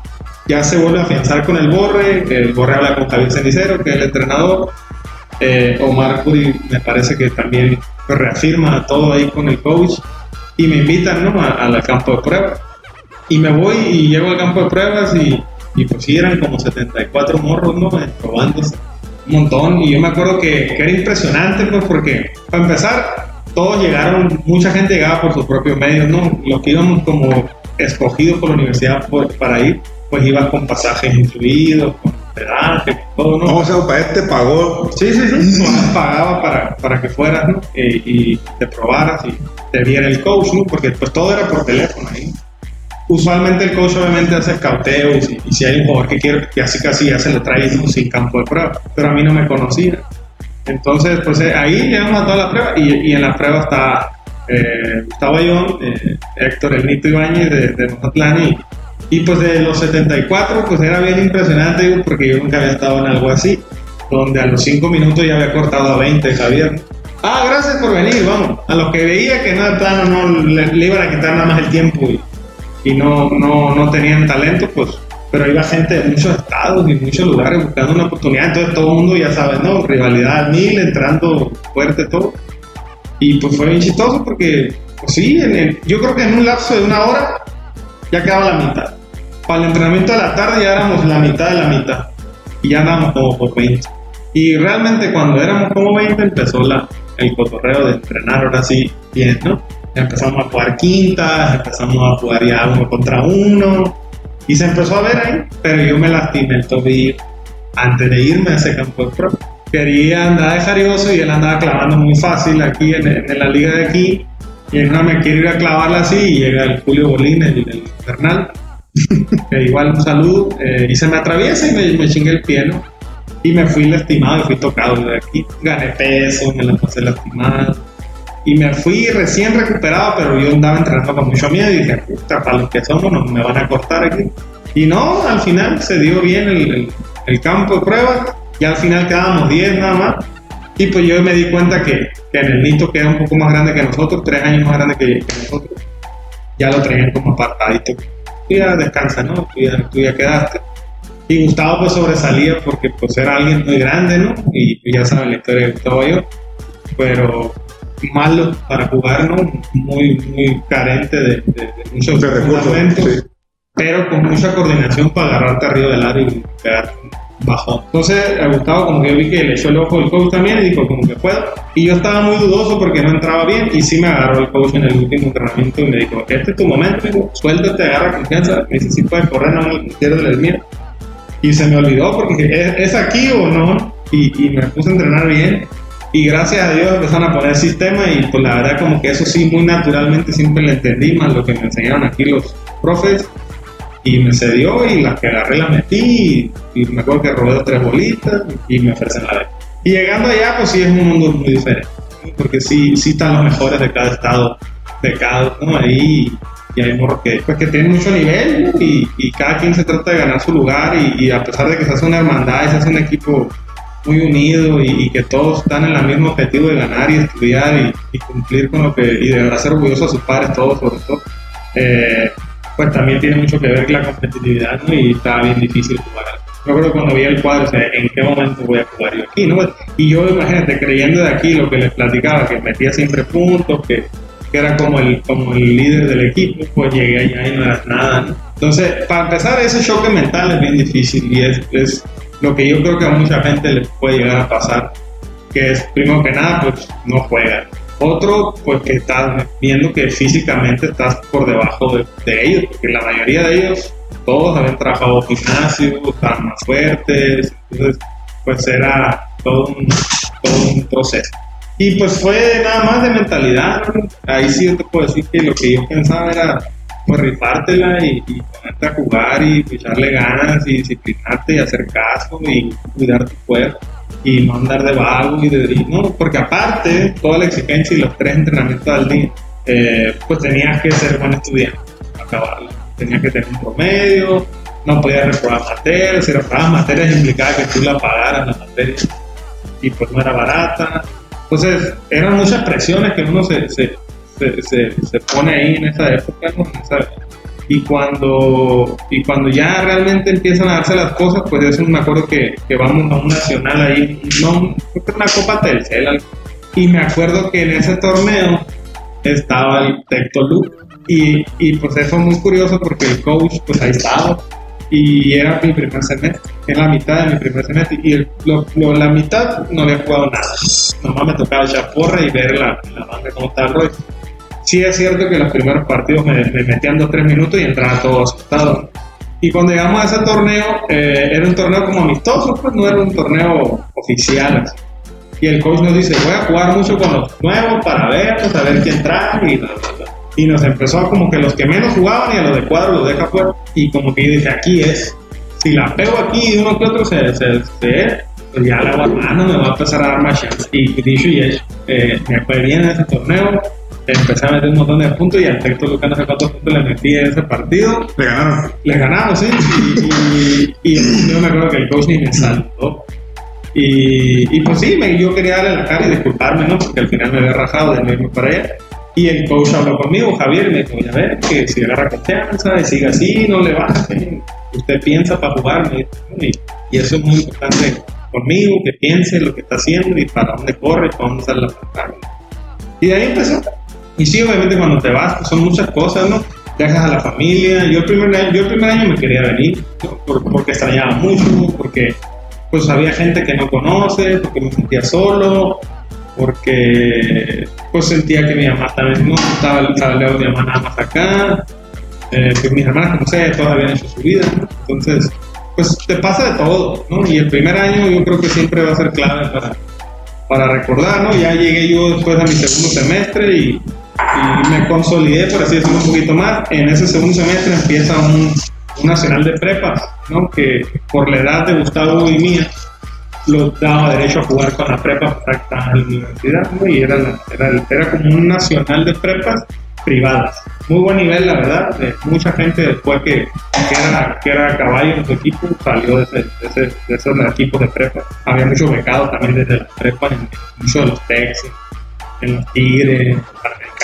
ya se vuelve a afianzar con el Borre, el Borre habla con Javier Cenicero, que es el entrenador, eh, Omar Curi me parece que también pues reafirma todo ahí con el coach y me invitan ¿no? al campo de pruebas. Y me voy y llego al campo de pruebas y, y pues sí, eran como 74 morros, ¿no? Eh, probándose un montón. Y yo me acuerdo que, que era impresionante, pues, porque para empezar, todos llegaron, mucha gente llegaba por sus propios medios, ¿no? Los que íbamos como escogidos por la universidad para ir, pues iban con pasajes incluidos, hospedaje, todo, ¿no? o sea, para este pagó. Sí, sí, sí. pagaba para, para que fueras, ¿no? y te probaras y te viera el coach, ¿no? Porque pues todo era por teléfono ahí. Usualmente el coach obviamente hace cauteos y, si hay un jugador que quiere que así casi ya se lo trae sin campo de prueba, pero a mí no me conocía. Entonces, pues eh, ahí llegamos a toda la prueba y, y en la prueba está eh, Gustavo Ayón, eh, Héctor El Nito Ibáñez de, de Mazatlán y, y, pues de los 74 pues era bien impresionante porque yo nunca había estado en algo así, donde a los 5 minutos ya había cortado a 20 Javier. Ah, gracias por venir, vamos. A los que veía que no, no le, le, iban a quitar nada más el tiempo y, y no, no, no tenían talento, pues pero iba gente de muchos estados y muchos lugares buscando una oportunidad, entonces todo el mundo ya sabe, ¿no? Rivalidad al mil, entrando fuerte todo. Y pues fue bien chistoso porque, pues sí, en yo creo que en un lapso de una hora ya quedaba la mitad. Para el entrenamiento de la tarde ya éramos la mitad de la mitad y ya andábamos como por 20. Y realmente cuando éramos como 20 empezó la, el cotorreo de entrenar ahora sí bien, ¿no? Empezamos a jugar quintas, empezamos a jugar ya uno contra uno y se empezó a ver ahí, pero yo me lastimé el tobillo antes de irme a ese campo de pro. Quería andar de jarioso y él andaba clavando muy fácil aquí en, la liga de aquí. Y él no me quiere ir a clavarla así y llega el Julio Bolín, el, el infernal, que igual un saludo, eh, y se me atraviesa y me, me chingue el pie, ¿no? Y me fui lastimado, y fui tocado de aquí. Gané peso, me la pasé lastimado y me fui recién recuperado, pero yo andaba entrenando con mucho miedo y dije, puta, para los que somos, no, me van a cortar aquí. Y no, al final se dio bien el, el, campo de pruebas y al final quedábamos 10 nada más. Y pues yo me di cuenta que, que en el Nito, que era un poco más grande que nosotros, tres años más grande que, nosotros, ya lo traían como apartadito. Tú ya descansa, ¿no? Tú ya, tú ya quedaste. Y Gustavo pues sobresalía porque pues era alguien muy grande, ¿no? Y, ya saben la historia de Gustavo yo. Pero malo para jugar, ¿no? Muy, muy carente de, de, de muchos recursos, pero con mucha coordinación para agarrarte arriba del área y pegar bajo. Entonces, a Gustavo como que yo vi que le echó el ojo el coach también y dijo como que puedo. Y yo estaba muy dudoso porque no entraba bien y sí me agarró el coach en el último entrenamiento y me dijo, este es tu momento, dijo, suéltate, agarra confianza, me dice, si puedes correr, no me pierdas el mío. Y se me olvidó porque ¿es, aquí o no? Y, y me puse a entrenar bien y gracias a Dios empezaron a poner sistema y pues la verdad como que eso sí muy naturalmente siempre le entendí más lo que me enseñaron aquí los profes y me cedió y las que agarré la metí y, me acuerdo que robé tres bolitas y me ofrecen la vez. Y llegando allá pues sí es un mundo muy diferente porque sí, sí están los mejores de cada estado, de cada uno ahí y hay morros que, pues, que tienen mucho nivel y, y, cada quien se trata de ganar su lugar y, y a pesar de que se hace una hermandad y se hace un equipo muy unido y, que todos están en el mismo objetivo de ganar y estudiar y, cumplir con lo que, y de verdad ser orgullosos a sus padres, todos sobre todo, eh, pues también tiene mucho que ver con la competitividad y está bien difícil jugar. Yo creo que cuando vi el cuadro, o sea, ¿en qué momento voy a jugar yo aquí? ¿no? Y yo, imagínate, creyendo de aquí lo que les platicaba, que metía siempre puntos, que, que era como el, como el líder del equipo, pues llegué allá y no era nada. Entonces, para empezar, ese choque mental es bien difícil y es, es lo que yo creo que a mucha gente le puede llegar a pasar, que es, primero que nada, pues no juega. Otro, pues que estás viendo que físicamente estás por debajo de, ellos, porque la mayoría de ellos, todos habían trabajado gimnasio, estaban más fuertes, entonces, pues era todo un, todo un proceso. Y pues fue nada más de mentalidad, ahí sí yo te puedo decir que lo que yo pensaba era pues rifártela y, y, ponerte a jugar y echarle ganas y disciplinarte y hacer caso y cuidar tu cuerpo y no andar de vago y de no, porque aparte toda la exigencia y los tres entrenamientos al día, eh, pues tenías que ser buen estudiante, acabarlo, tenías que tener un promedio, no podías reprobar materias, si reprobabas materias implicaba que tú la pagaras la materia. Y pues no era barata, entonces eran muchas presiones que uno se, se se, se, pone ahí en esa época, y cuando y cuando ya realmente empiezan a darse las cosas, pues eso me acuerdo que, que vamos a un nacional ahí, no, creo que una Copa Telcel, Y me acuerdo que en ese torneo estaba el Tectolú y, y pues eso muy curioso porque el coach pues ahí estaba y era mi primer semestre, era la mitad de mi primer semestre y el- lo- lo- la mitad no había jugado nada, nomás me tocaba echar porra y ver la, la banda cómo estaba rollo. Sí es cierto que los primeros partidos me, me metían dos tres minutos y entraba todo asustado. Y cuando llegamos a ese torneo, eh, era un torneo como amistoso, pues no era un torneo oficial. así. Y el coach nos dice, voy a jugar mucho con los nuevos para verlos, a ver quién trae y. Y nos empezó como que los que menos jugaban y a los de cuadro los deja fuera. Y como que yo dije, aquí es. Si la pego aquí y uno que otro se, se, se- pues ya la mano me va a empezar a dar más chance. Y dicho y hecho, eh, me fue bien en ese torneo. Empecé a meter un montón de puntos y al texto Lucas no sé cuántos puntos le metí en ese partido. Le ganaron. Le ganamos, sí. Y, y, y yo me acuerdo que el coach ni me saludó. Y, y pues sí, me, yo quería darle la cara y disculparme, ¿no? Porque al final me había rajado de irme para allá. Y el coach habló conmigo, Javier, y me dijo, ya ver, que si agarra confianza, y siga así, no le baje. Usted piensa para jugar, me dijo, y eso es muy importante conmigo, que piense lo que está haciendo y para dónde corre, para dónde sale la pantalla. Y de ahí empezó. Y sí, obviamente cuando te vas, pues son muchas cosas, ¿no? Dejas a la familia. Yo el primer año, yo el primer año me quería venir, porque extrañaba mucho, porque pues había gente que no conoce, porque me sentía solo, porque pues sentía que mi mamá también no estaba lejos de mi mamá nada más acá, eh, que mis hermanas, como sé, todas habían hecho su vida, ¿no? Entonces, pues te pasa de todo, ¿no? Y el primer año yo creo que siempre va a ser clave para, para recordar, ¿no? Ya llegué yo después a mi segundo semestre y, y me consolidé, por así decirlo, un poquito más. En ese segundo semestre empieza un, un nacional de prepas, ¿no? Que por la edad de Gustavo y mía, lo daba derecho a jugar con la prepa para la universidad, ¿no? Y era, la- era, era como un nacional de prepas privadas. Muy buen nivel, la verdad. mucha gente después que, que, era, que era caballo en su equipo salió de, ese, de, ese, de esos equipos de prepa. Había muchos becados también desde la prepa, en, muchos de los Texas, en los Tigres, en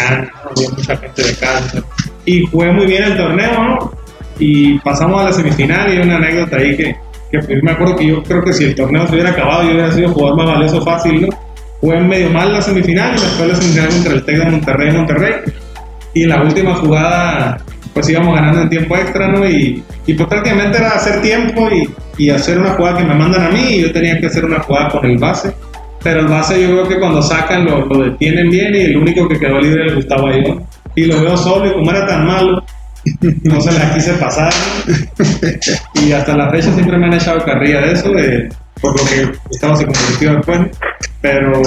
¿no? había mucha gente de casa. Y jugué muy bien el torneo, ¿no? Y pasamos a la semifinal y una anécdota ahí que, que me acuerdo que yo creo que si el torneo se hubiera acabado yo hubiera sido jugador más valioso fácil, ¿no? Jugué medio mal la semifinal y después la semifinal contra el Tec de Monterrey Monterrey. Y en la última jugada, pues íbamos ganando en tiempo extra, ¿no? Y, y pues prácticamente era hacer tiempo y, y hacer una jugada que me mandan a mí y yo tenía que hacer una jugada con el base. Pero el base yo creo que cuando sacan lo, lo detienen bien y el único que quedó libre era Gustavo Ayón. Y lo veo solo y como era tan malo, no se la quise pasar. y hasta la fecha siempre me han echado carrilla de eso, de- por lo que Gustavo se convirtió después. Pero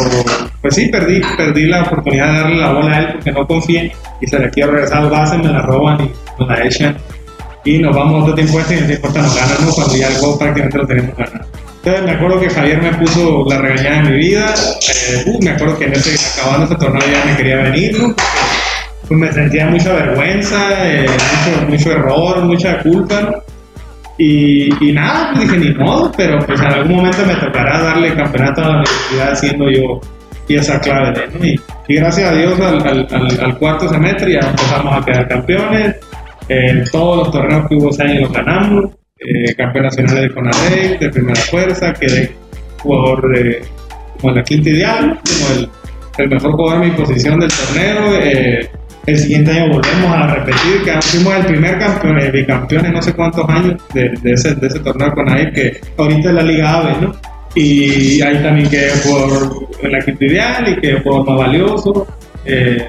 pues sí, perdí, perdí la oportunidad de darle la bola a él porque no confié y se la quiero regresar al base, me la roban y nos la echan. Y nos vamos a otro tiempo este y en tiempo extra nos ganan, ¿no? Cuando ya el juego prácticamente lo tenemos ganado. Entonces me acuerdo que Javier me puso la regañada de mi vida. eh, uh, me acuerdo que en ese, acabando ese torneo ya me quería venir, ¿no? Pues me sentía mucha vergüenza, eh, mucho, mucho error, mucha culpa. Y, y nada, pues dije, ni modo, pero pues en algún momento me tocará darle campeonato a la universidad siendo yo pieza clave ¿no? Y, y gracias a Dios al, al, al- al cuarto semestre ya empezamos a quedar campeones. En todos los torneos que hubo ese año los ganamos. Eh, campeón nacional de Conadey, de primera fuerza, quedé jugador de, como la quinta ideal, como el, el mejor jugador en mi posición del torneo. eh, el siguiente año volvemos a repetir, que fuimos el primer campeón, eh, bicampeón en no sé cuántos años de, de ese, de torneo con que ahorita es la Liga AVE, ¿no? Y ahí también quedé por en la quinta ideal y quedé por más valioso. eh,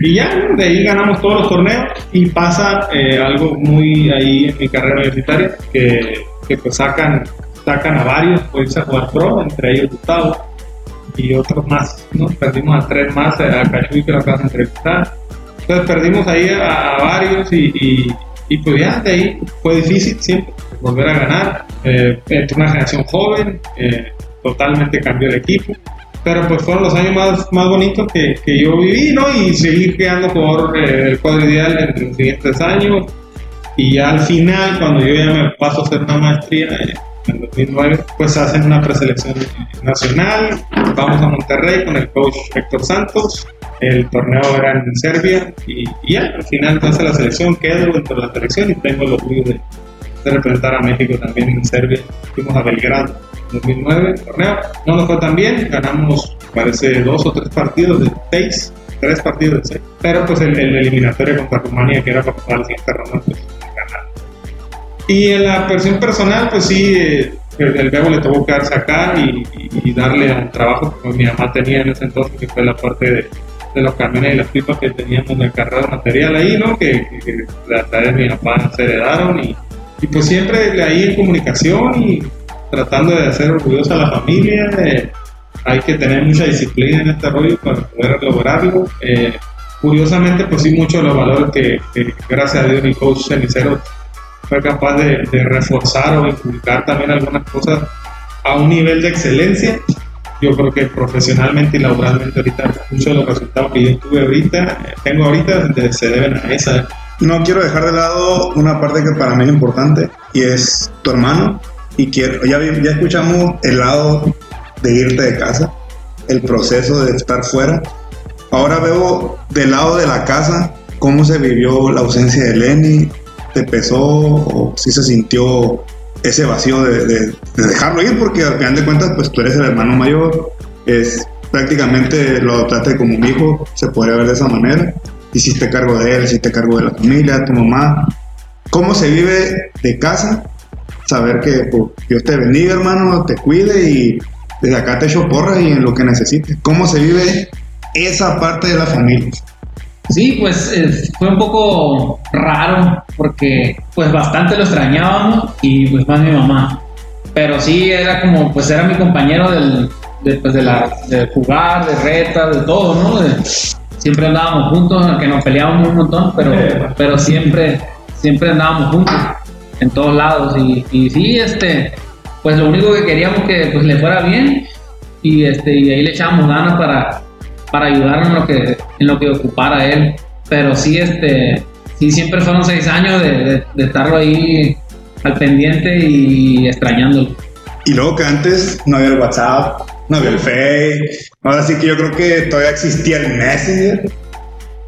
y ya, de ahí ganamos todos los torneos y pasa eh, algo muy ahí en mi carrera universitaria, que, que pues sacan, sacan a varios, pues a jugar pro, entre ellos Gustavo y otros más, ¿no? Perdimos a tres más, a Cachuy que lo acabas de entrevistar. Entonces perdimos ahí a, varios y, y, y pues ya de ahí fue difícil siempre volver a ganar. Eh, una generación joven, eh, totalmente cambió el equipo. Pero pues fueron los años más, más bonitos que, que yo viví, ¿no? Y seguir creando por eh, el cuadro ideal en los siguientes años. Y ya al final, cuando yo ya me paso a hacer una maestría eh, en 2009, pues hacen una preselección nacional. Vamos a Monterrey con el coach Héctor Santos. El torneo era en Serbia y, y ya al final hace la selección, quedo dentro de la selección y tengo el orgullo de, de representar a México también en Serbia. Fuimos a Belgrado 2009, torneo. No nos fue tan bien, ganamos, parece, dos o tres partidos de seis, tres partidos de seis. Pero pues el, el eliminatorio contra Rumania, que era para pasar al siguiente ronda, pues ganar. Y en la versión personal, pues sí, eh, el, el Bebo le tuvo que darse acá y, y- y darle al trabajo que mi mamá tenía en ese entonces, que fue la parte de, de los camiones y las pipas que teníamos de carga de material ahí, ¿no? Que, que, que las tareas de mi papá se heredaron y, y pues siempre ahí en comunicación y tratando de hacer orgullosa a la familia. eh, hay que tener mucha disciplina en este rollo para poder lograrlo. Eh, curiosamente, pues sí, muchos de los valores que, que gracias a Dios mi coach Cenicero fue capaz de, de reforzar o inculcar también algunas cosas a un nivel de excelencia. Yo creo que profesionalmente y laboralmente ahorita muchos de los resultados que yo tuve ahorita, eh, tengo ahorita, se deben a esa. No quiero dejar de lado una parte que para mí es importante y es tu hermano. Y quiero, ya, ya escuchamos el lado de irte de casa, el proceso de estar fuera. Ahora veo del lado de la casa cómo se vivió la ausencia de Lenny. ¿Te pesó o si se sintió ese vacío de, de- de dejarlo ir? Porque al final de cuentas, pues tú eres el hermano mayor, es prácticamente lo adoptaste como un hijo, se podría ver de esa manera. Hiciste cargo de él, hiciste cargo de la familia, tu mamá. ¿Cómo se vive de casa? Saber que pues, Dios te bendiga, hermano, te cuide y desde acá te echo porras y en lo que necesites. ¿Cómo se vive esa parte de la familia? Sí, pues eh, fue un poco raro porque pues bastante lo extrañábamos y pues más mi mamá. Pero sí era como, pues era mi compañero del, de, pues, de, la, de jugar, de retas, de todo, ¿no? De- siempre andábamos juntos, aunque nos peleábamos un montón, pero, pero siempre, siempre andábamos juntos en todos lados. Y, y sí, este, pues lo único que queríamos que pues le fuera bien y este y ahí le echábamos ganas para, para ayudar en lo que en lo que ocupara él pero sí este sí siempre fueron seis años de, de- de estarlo ahí al pendiente y extrañándolo Y luego que antes no había el WhatsApp, no había el Face. Ahora sí que yo creo que todavía existía el Messenger.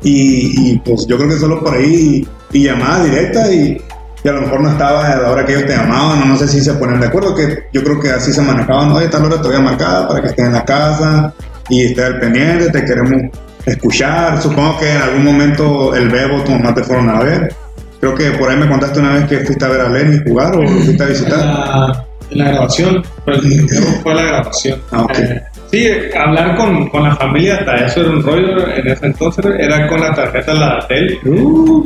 Y, y, pues yo creo que solo por ahí y, llamada directa y, y a lo mejor no estaba a la hora que ellos te llamaban, no sé si se ponían de acuerdo, que yo creo que así se manejaban, oye, tal hora te voy a marcar para que estés en la casa y estés al pendiente, te queremos escuchar. Supongo que en algún momento el Bebo, tu mamá te fueron a ver. Creo que por ahí me contaste una vez que fuiste a ver a Lenny jugar o lo fuiste a En visitar. la, en la grabación, pues fue la grabación. Ah, ok. Eh, sí, hablar con, con la familia, hasta eso era un rollo en ese entonces, era con la tarjeta la Datel,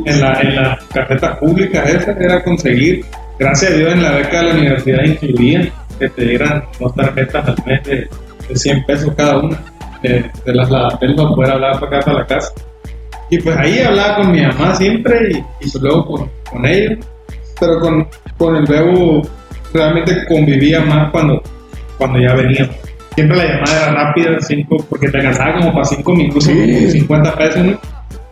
en la, en la tarjeta pública esa, era conseguir, gracias a Dios en la beca de la universidad incluían que te dieran dos tarjetas al mes de, de 100 pesos cada una, de, de las Ladatel para poder hablar para acá, para la casa. Y pues ahí hablaba con mi mamá siempre y, y pues luego con, con ellos. Pero con, con el Bebo realmente convivía más cuando, cuando ya veníamos. Siempre la llamada era rápida, cinco, porque te alcanzaba como para 5 minutos, Sí. como 50 pesos, ¿no?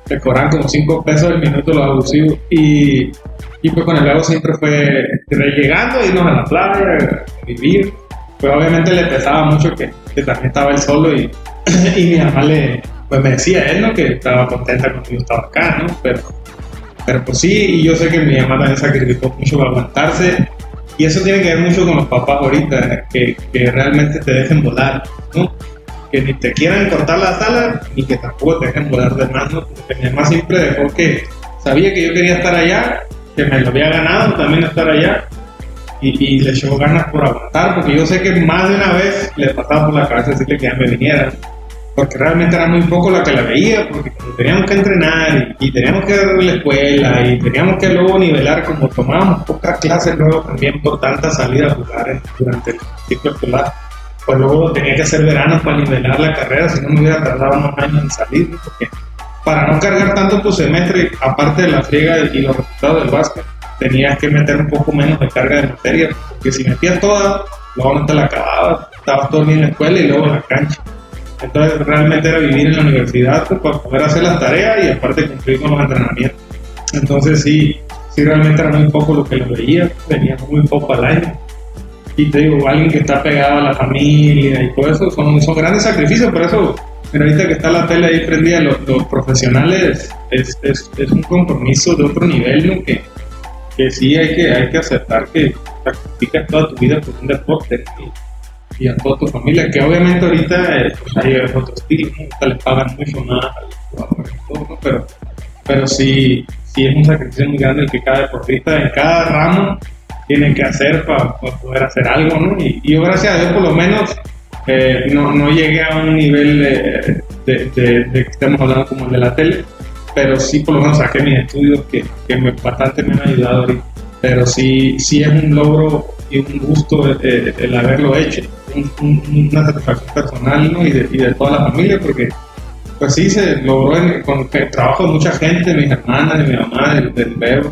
Te cobraban como 5 pesos el minuto los abusivos. Y, y pues con el Bebo siempre fue llegando, irnos a la playa, a vivir. Pues obviamente le pesaba mucho que, que también estaba él solo y, y mi mamá le, pues me decía él, ¿no? Que estaba contenta cuando yo estaba acá, ¿no? Pero, pero pues sí, y yo sé que mi mamá también sacrificó mucho para aguantarse. Y eso tiene que ver mucho con los papás ahorita, que, que realmente te dejen volar, ¿no? Que ni te quieran cortar la sala, ni que tampoco te dejen volar de más, ¿no? Porque mi mamá siempre dejó que sabía que yo quería estar allá, que me lo había ganado también estar allá, y, y le echó ganas por aguantar, porque yo sé que más de una vez le pasaba por la cabeza decirle que ya me viniera, porque realmente era muy poco la que la veía, porque teníamos que entrenar y, teníamos que darle la escuela y teníamos que luego nivelar, como tomábamos pocas clases luego también por tantas salidas a durante el ciclo escolar, pues luego tenía que hacer verano para nivelar la carrera, si no me hubiera tardado unos años en salir, porque para no cargar tanto tu semestre, aparte de la friega y los resultados del básquet, tenías que meter un poco menos de carga de materia, porque si metías toda, luego no te la acababas, estabas todo el día en la escuela y luego en la cancha. Entonces realmente era vivir en la universidad pues, para poder hacer las tareas y aparte cumplir con los entrenamientos. Entonces sí, sí realmente era muy poco lo que lo veía, venía muy poco al año. Y te digo, alguien que está pegado a la familia y todo eso, son, son grandes sacrificios, por eso, mira, ahorita que está la tele ahí prendida, los, los profesionales es, es, es un compromiso de otro nivel, ¿no? Que, que sí hay que, hay que aceptar que sacrificas toda tu vida por un deporte. Y a toda tu familia, que obviamente ahorita eh, pues hay otro estilo, ¿no? les pagan mucho más a los y ¿no? pero, pero sí, sí es un sacrificio muy grande el que cada deportista en cada ramo tiene que hacer para, poder hacer algo, ¿no? Y, yo gracias a Dios por lo menos eh, no, no, llegué a un nivel de, de, que estemos hablando como el de la tele, pero sí por lo menos saqué mis estudios que, que me, bastante me han ayudado ahorita. Pero sí, sí es un logro y un gusto el, haberlo hecho, una satisfacción personal ¿no? y, de, y, de, toda la familia, porque pues sí se logró con el trabajo de mucha gente, mis hermanas, de mi mamá, del, del.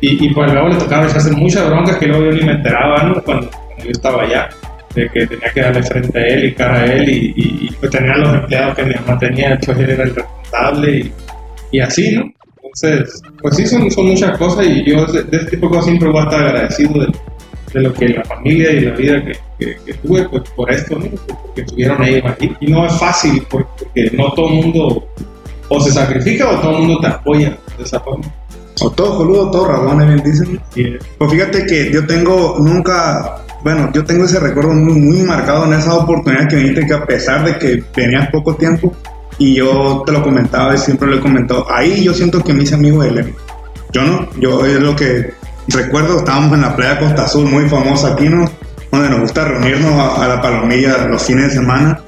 Y, y pues luego le tocaba echarse muchas broncas que luego yo ni me enteraba ¿no? cuando, yo estaba allá, de que tenía que darle frente a él y cara a él, y, y pues tenía los empleados que mi mamá tenía, pues él era el responsable, y, así, ¿no? Entonces, pues sí, son, son muchas cosas y yo de, este tipo de cosas siempre voy a estar agradecido de, de lo que la familia y la vida que, que, tuve pues, por esto, ¿no? porque estuvieron ahí. Y, no es fácil porque no todo el mundo o se sacrifica o todo el mundo te apoya de esa forma. O todo boludo, todo rabones, bien dicen. Pues fíjate que yo tengo nunca, bueno, yo tengo ese recuerdo muy, muy marcado en esa oportunidad que viniste, que a pesar de que tenías poco tiempo, y yo te lo comentaba y siempre lo he comentado, ahí yo siento que me hice amigo de. Yo no, yo es lo que recuerdo, estábamos en la playa Costa Azul, muy famosa aquí, ¿no? Donde nos gusta reunirnos a, la palomilla los fines de semana.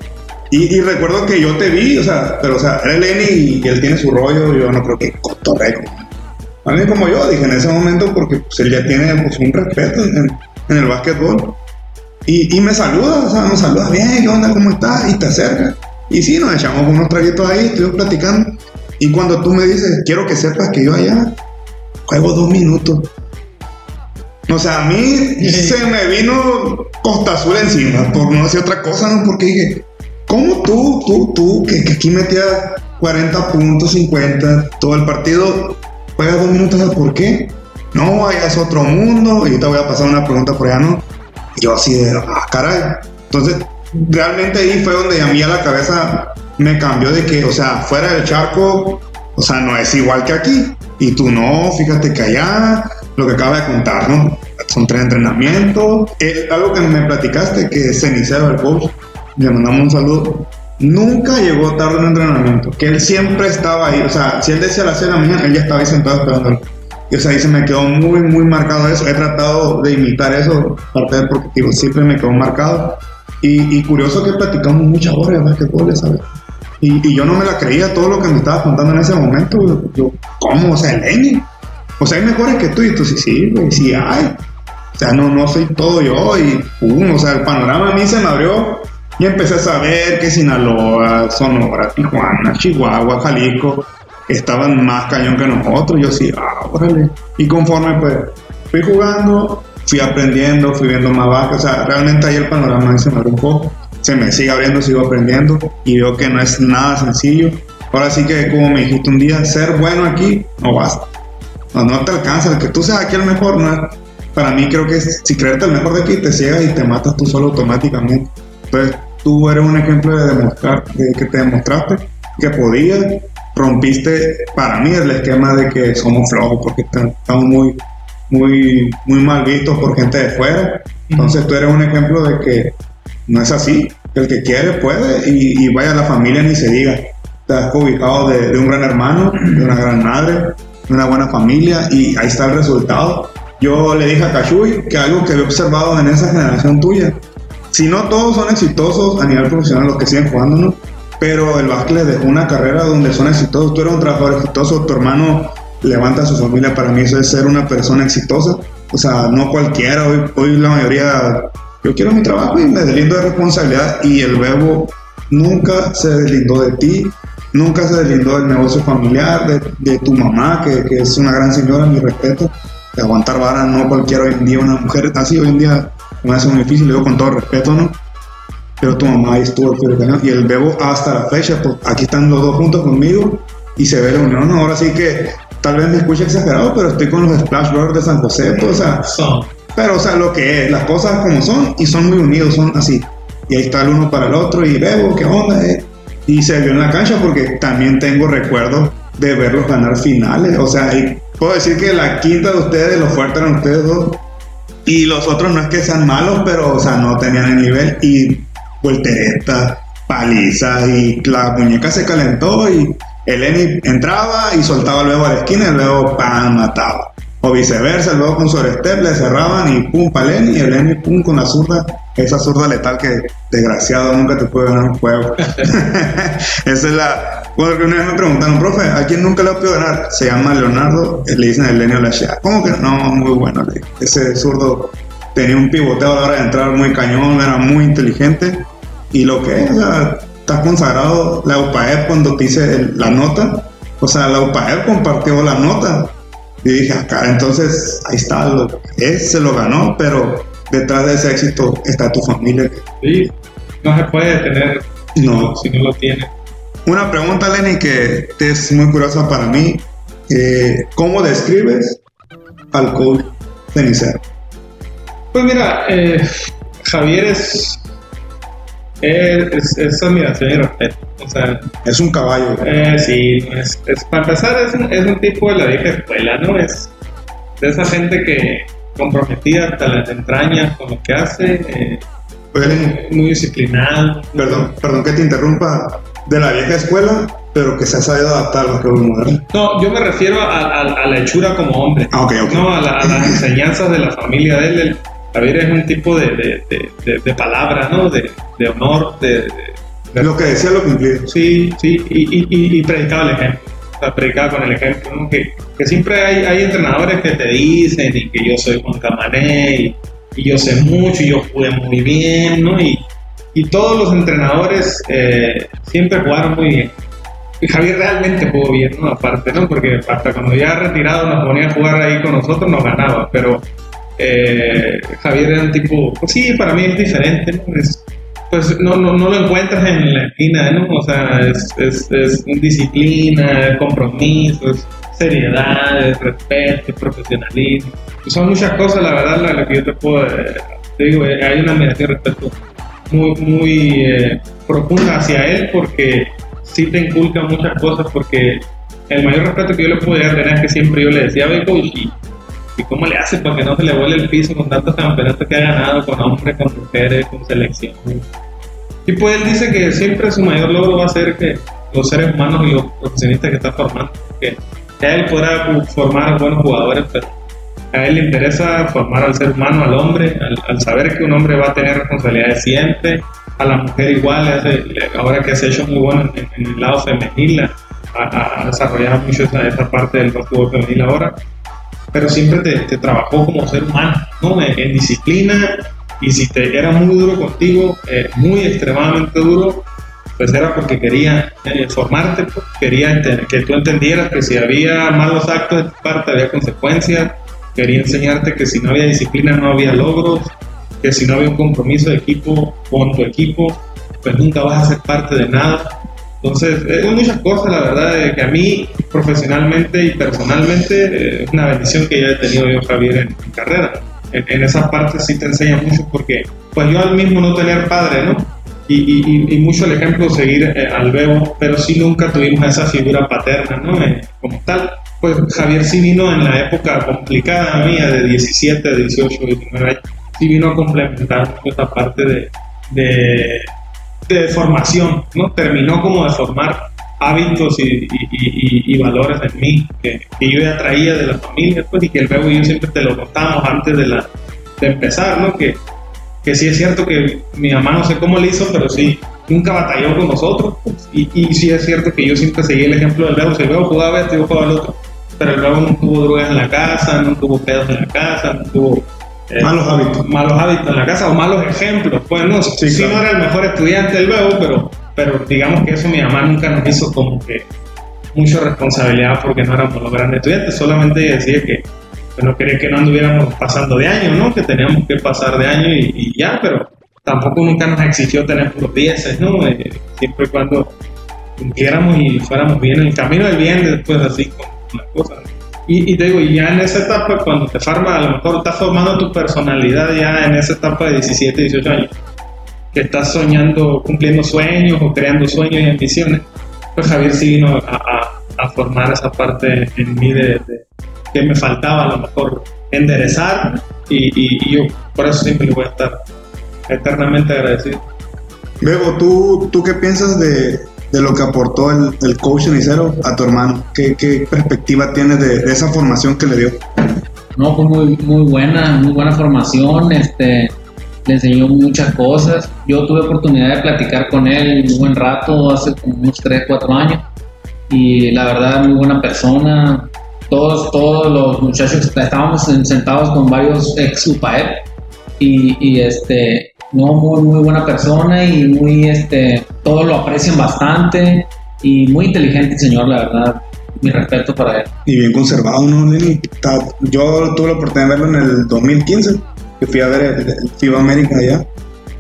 Y, recuerdo que yo te vi, o sea, pero o sea, era Lenny y, él tiene su rollo, yo no creo que cotorreo. Alguien como yo, dije en ese momento, porque pues, él ya tiene pues, un respeto en, el básquetbol. Y, y, me saluda, o sea, me saluda, bien, ¿qué onda? ¿Cómo estás? Y te acerca. Y sí, nos echamos unos traguitos ahí, estuvimos platicando. Y cuando tú me dices, quiero que sepas que yo allá juego dos minutos. O sea, a mí se me vino Costa Azul encima, por no decir otra cosa, ¿no? Porque dije, ¿cómo tú, tú, tú, que, aquí metías 40 puntos, 50, todo el partido, juegas dos minutos, por qué? No, allá es otro mundo, y te voy a pasar una pregunta por allá, ¿no? Y yo así de, ah, caray. Entonces, realmente ahí fue donde a mí a la cabeza me cambió de que, o sea, fuera del charco, o sea, no es igual que aquí. Y tú no, fíjate que allá, lo que acaba de contar, ¿no? Son tres entrenamientos. Es algo que me platicaste, que Cenicero, el coach, le mandamos un saludo. Nunca llegó tarde en entrenamiento, que él siempre estaba ahí. O sea, si él decía a las 6 de la mañana, él ya estaba ahí sentado esperando. Y o sea, ahí se me quedó muy, muy marcado eso. He tratado de imitar eso, parte del porque siempre me quedó marcado. Y, curioso que platicamos muchas horas de basquetbol, ¿sabes? Y, yo no me la creía todo lo que me estaba contando en ese momento. Yo, ¿cómo? O sea, Lenny. O sea, hay mejores que tú. Y tú, sí, sí, güey, sí hay. O sea, no, no soy todo yo. Y pum, o sea, el panorama a mí se me abrió. Y empecé a saber que Sinaloa, Sonora, Tijuana, Chihuahua, Jalisco estaban más cañón que nosotros. Yo sí, ah, órale. Y conforme pues fui jugando, fui aprendiendo, fui viendo más bajo, o sea, realmente ahí el panorama se me abrió un poco, se me sigue abriendo, sigo aprendiendo y veo que no es nada sencillo. Ahora sí que, como me dijiste un día, ser bueno aquí no basta. No, no te alcanza, el que tú seas aquí el mejor, no para mí creo que si creerte el mejor de aquí te ciegas y te matas tú solo automáticamente. Entonces, tú eres un ejemplo de demostrar, de que te demostraste que podías, rompiste para mí el esquema de que somos flojos porque estamos muy muy, muy mal visto por gente de fuera. Entonces tú eres un ejemplo de que no es así. El que quiere puede y, vaya a la familia ni se diga. Estás ubicado de, un gran hermano, de una gran madre, de una buena familia y ahí está el resultado. Yo le dije a Cachuy que algo que he observado en esa generación tuya, si no todos son exitosos a nivel profesional, los que siguen jugando, ¿no? Pero el básquet les dejó una carrera donde son exitosos. Tú eres un trabajador exitoso, tu hermano levanta a su familia, para mí eso es ser una persona exitosa. O sea, no cualquiera, hoy, hoy la mayoría, yo quiero mi trabajo y me deslindo de responsabilidad y el verbo nunca se deslindó de ti, nunca se deslindó del negocio familiar, de, tu mamá, que, que, es una gran señora, mi respeto, de aguantar vara, no cualquiera hoy en día, una mujer así hoy en día me hace muy difícil, lo digo con todo respeto, ¿no? Pero tu mamá ahí estuvo y el bebo hasta la fecha, pues aquí están los dos juntos conmigo y se ve la unión, ahora sí que tal vez me escuche exagerado, pero estoy con los Splash Brothers de San José, pues, o sea, pero o sea, lo que es, las cosas como son y son muy unidos, son así. Y ahí está el uno para el otro y veo qué onda, eh? Y se vio en la cancha porque también tengo recuerdos de verlos ganar finales, o sea, puedo decir que la quinta de ustedes, los fuertes eran ustedes dos, y, Y los otros no es que sean malos, pero, o sea, no tenían el nivel. Y voltereta, paliza, y la muñeca se calentó y el Eni entraba y soltaba luego a la esquina y luego ¡pam! mataba. O viceversa, luego con su le cerraban y pum, para el Eni y el Eni pum con la zurda, esa zurda letal que desgraciado nunca te puede ganar un juego. esa es la. Bueno, que una vez me preguntaron, profe, ¿a quién nunca le ha podido ganar? Se llama Leonardo, le dicen el Lenio Lachea. ¿Cómo que no? Muy bueno, ese zurdo tenía un pivoteo a la hora de entrar muy cañón, era muy inteligente. Y lo que es, o sea, está consagrado la UPAEP cuando te hice el- la nota. O sea, la UPAEP compartió la nota. Y dije, acá, entonces ahí está, lo, él se lo ganó, pero detrás de ese éxito está tu familia. Sí, no se puede tener No. si no lo tiene. Una pregunta, Lenny, que es muy curiosa para mí. Eh, ¿Cómo describes al coach cenicero? Pues mira, eh, Javier es, es, es, es admiración y respeto. O sea, Es un caballo. eh, sí, es, es- para empezar es un, es un tipo de la vieja escuela, ¿no? Es de esa gente que comprometida hasta las entrañas con lo que hace, eh, Lenny, muy disciplinado. perdón, perdón que te interrumpa. De la vieja escuela, pero que se ha sabido adaptar a los juegos modernos. No, yo me refiero a, a- a la hechura como hombre. Ah, ok, ok. No, a, la- a las enseñanzas de la familia de él. El- Javier es un tipo de, de, de, de- de palabra, ¿no? De, honor, de, Lo que decía lo cumplía. Sí, sí, y, y, y, y predicaba el ejemplo. Sea, predicaba con el ejemplo. Que, siempre hay, entrenadores que te dicen y que yo soy Juan Camané y, yo sé mucho y yo jugué muy bien, ¿no? Y, y todos los entrenadores eh, siempre jugaron muy bien. Y Javier realmente jugó bien, ¿no? Aparte, ¿no? Porque hasta cuando ya retirado nos ponía a jugar ahí con nosotros, nos ganaba. Pero eh, Javier era un tipo, pues sí, para mí es diferente. Es- pues no, no, no lo encuentras en la esquina, ¿no? O sea, es, es, es disciplina, es compromiso, es seriedad, es respeto, es profesionalismo. Son muchas cosas, la verdad, la, la que yo te puedo, eh, te digo, eh, hay una admiración y respeto muy, muy eh, profunda hacia él porque sí te inculca muchas cosas porque el mayor respeto que yo le podía tener es que siempre yo le decía, "Oye, coach, ¿y, ¿y cómo le hace para que no se le vuele el piso con tantos campeonatos que ha ganado con hombres, con mujeres, con selección? Y pues él dice que siempre su mayor logro va a ser que los seres humanos y los profesionistas que está formando, que, él podrá formar buenos jugadores, pero a él le interesa formar al ser humano, al hombre, al, al saber que un hombre va a tener responsabilidades siempre, a la mujer igual, ahora que se ha hecho muy bueno en, en el lado femenil, ha desarrollado mucho esa, esa parte del fútbol femenil ahora, pero siempre te, te trabajó como ser humano, ¿no? En, en disciplina, y si te era muy duro contigo, eh, muy extremadamente duro, pues era porque quería eh, formarte, pues, quería que tú entendieras que si había malos actos de tu parte había consecuencias, quería enseñarte que si no había disciplina no había logros, que si no había un compromiso de equipo con tu equipo, pues nunca vas a ser parte de nada. Entonces, eh, hay muchas cosas, la verdad, que a mí profesionalmente y personalmente eh, es una bendición que ya he tenido yo, Javier, en mi carrera. En, en esa parte sí te enseña mucho porque, pues yo al mismo no tener padre, ¿no? Y, y, y- mucho el ejemplo seguir eh, al Bebo, pero sí nunca tuvimos esa figura paterna, ¿no? Eh, como tal. Pues Javier sí vino en la época complicada mía, de 17, 18, 19 años, sí vino a complementar esta parte de, de, de formación, ¿no? Terminó como de formar hábitos y, y- y- y valores en mí que, que yo ya traía de la familia, pues, y que y yo siempre te lo contábamos antes de, la, de empezar, ¿no? Que, que sí es cierto que mi mamá no sé cómo le hizo, pero sí, nunca batalló con nosotros. pues, y, y sí es cierto que yo siempre seguí el ejemplo del Bebo. Si el Bebo jugaba esto, yo jugaba el otro. Pero el Bebo no tuvo drogas en la casa, no tuvo pedos en la casa, no tuvo... eh, Malos hábitos. Malos hábitos en la casa o malos ejemplos. Pues no, sí, Sí, claro. no era el mejor estudiante del Bebo, pero, pero digamos que eso mi mamá nunca nos hizo como que mucha responsabilidad porque no éramos los grandes estudiantes. Solamente decía que no quería que no anduviéramos pasando de año, ¿no? Que teníamos que pasar de año y, y ya, pero tampoco nunca nos exigió tener puros dieces, ¿no? Eh, siempre y cuando cumpliéramos y fuéramos bien en el camino del bien, después así con las cosas. Y, y te digo, ya en esa etapa, cuando te forma, a lo mejor estás formando tu personalidad ya en esa etapa de 17, 18 años, que estás soñando, cumpliendo sueños o creando sueños y ambiciones, pues Javier sí vino a, a- a formar esa parte en mí de, de- que me faltaba a lo mejor enderezar y, y- y yo por eso siempre le voy a estar eternamente agradecido. Bebo, ¿tú, ¿tú qué piensas de, de lo que aportó el, el coach cenicero a tu hermano? ¿Qué, qué perspectiva tienes de, esa formación que le dio? No, fue muy, muy buena, muy buena formación, este, le enseñó muchas cosas. Yo tuve oportunidad de platicar con él un buen rato, hace como unos 3, 4 años, y la verdad, muy buena persona. Todos, todos los muchachos estábamos en- sentados con varios ex UPAEP y, y, este, no, muy, muy buena persona y muy, este, todos lo aprecian bastante y muy inteligente el señor, la verdad. Mi respeto para él. Y bien conservado, ¿no, Lenny? Yo tuve la oportunidad de verlo en el 2015, que fui a ver el, el FIBA América allá.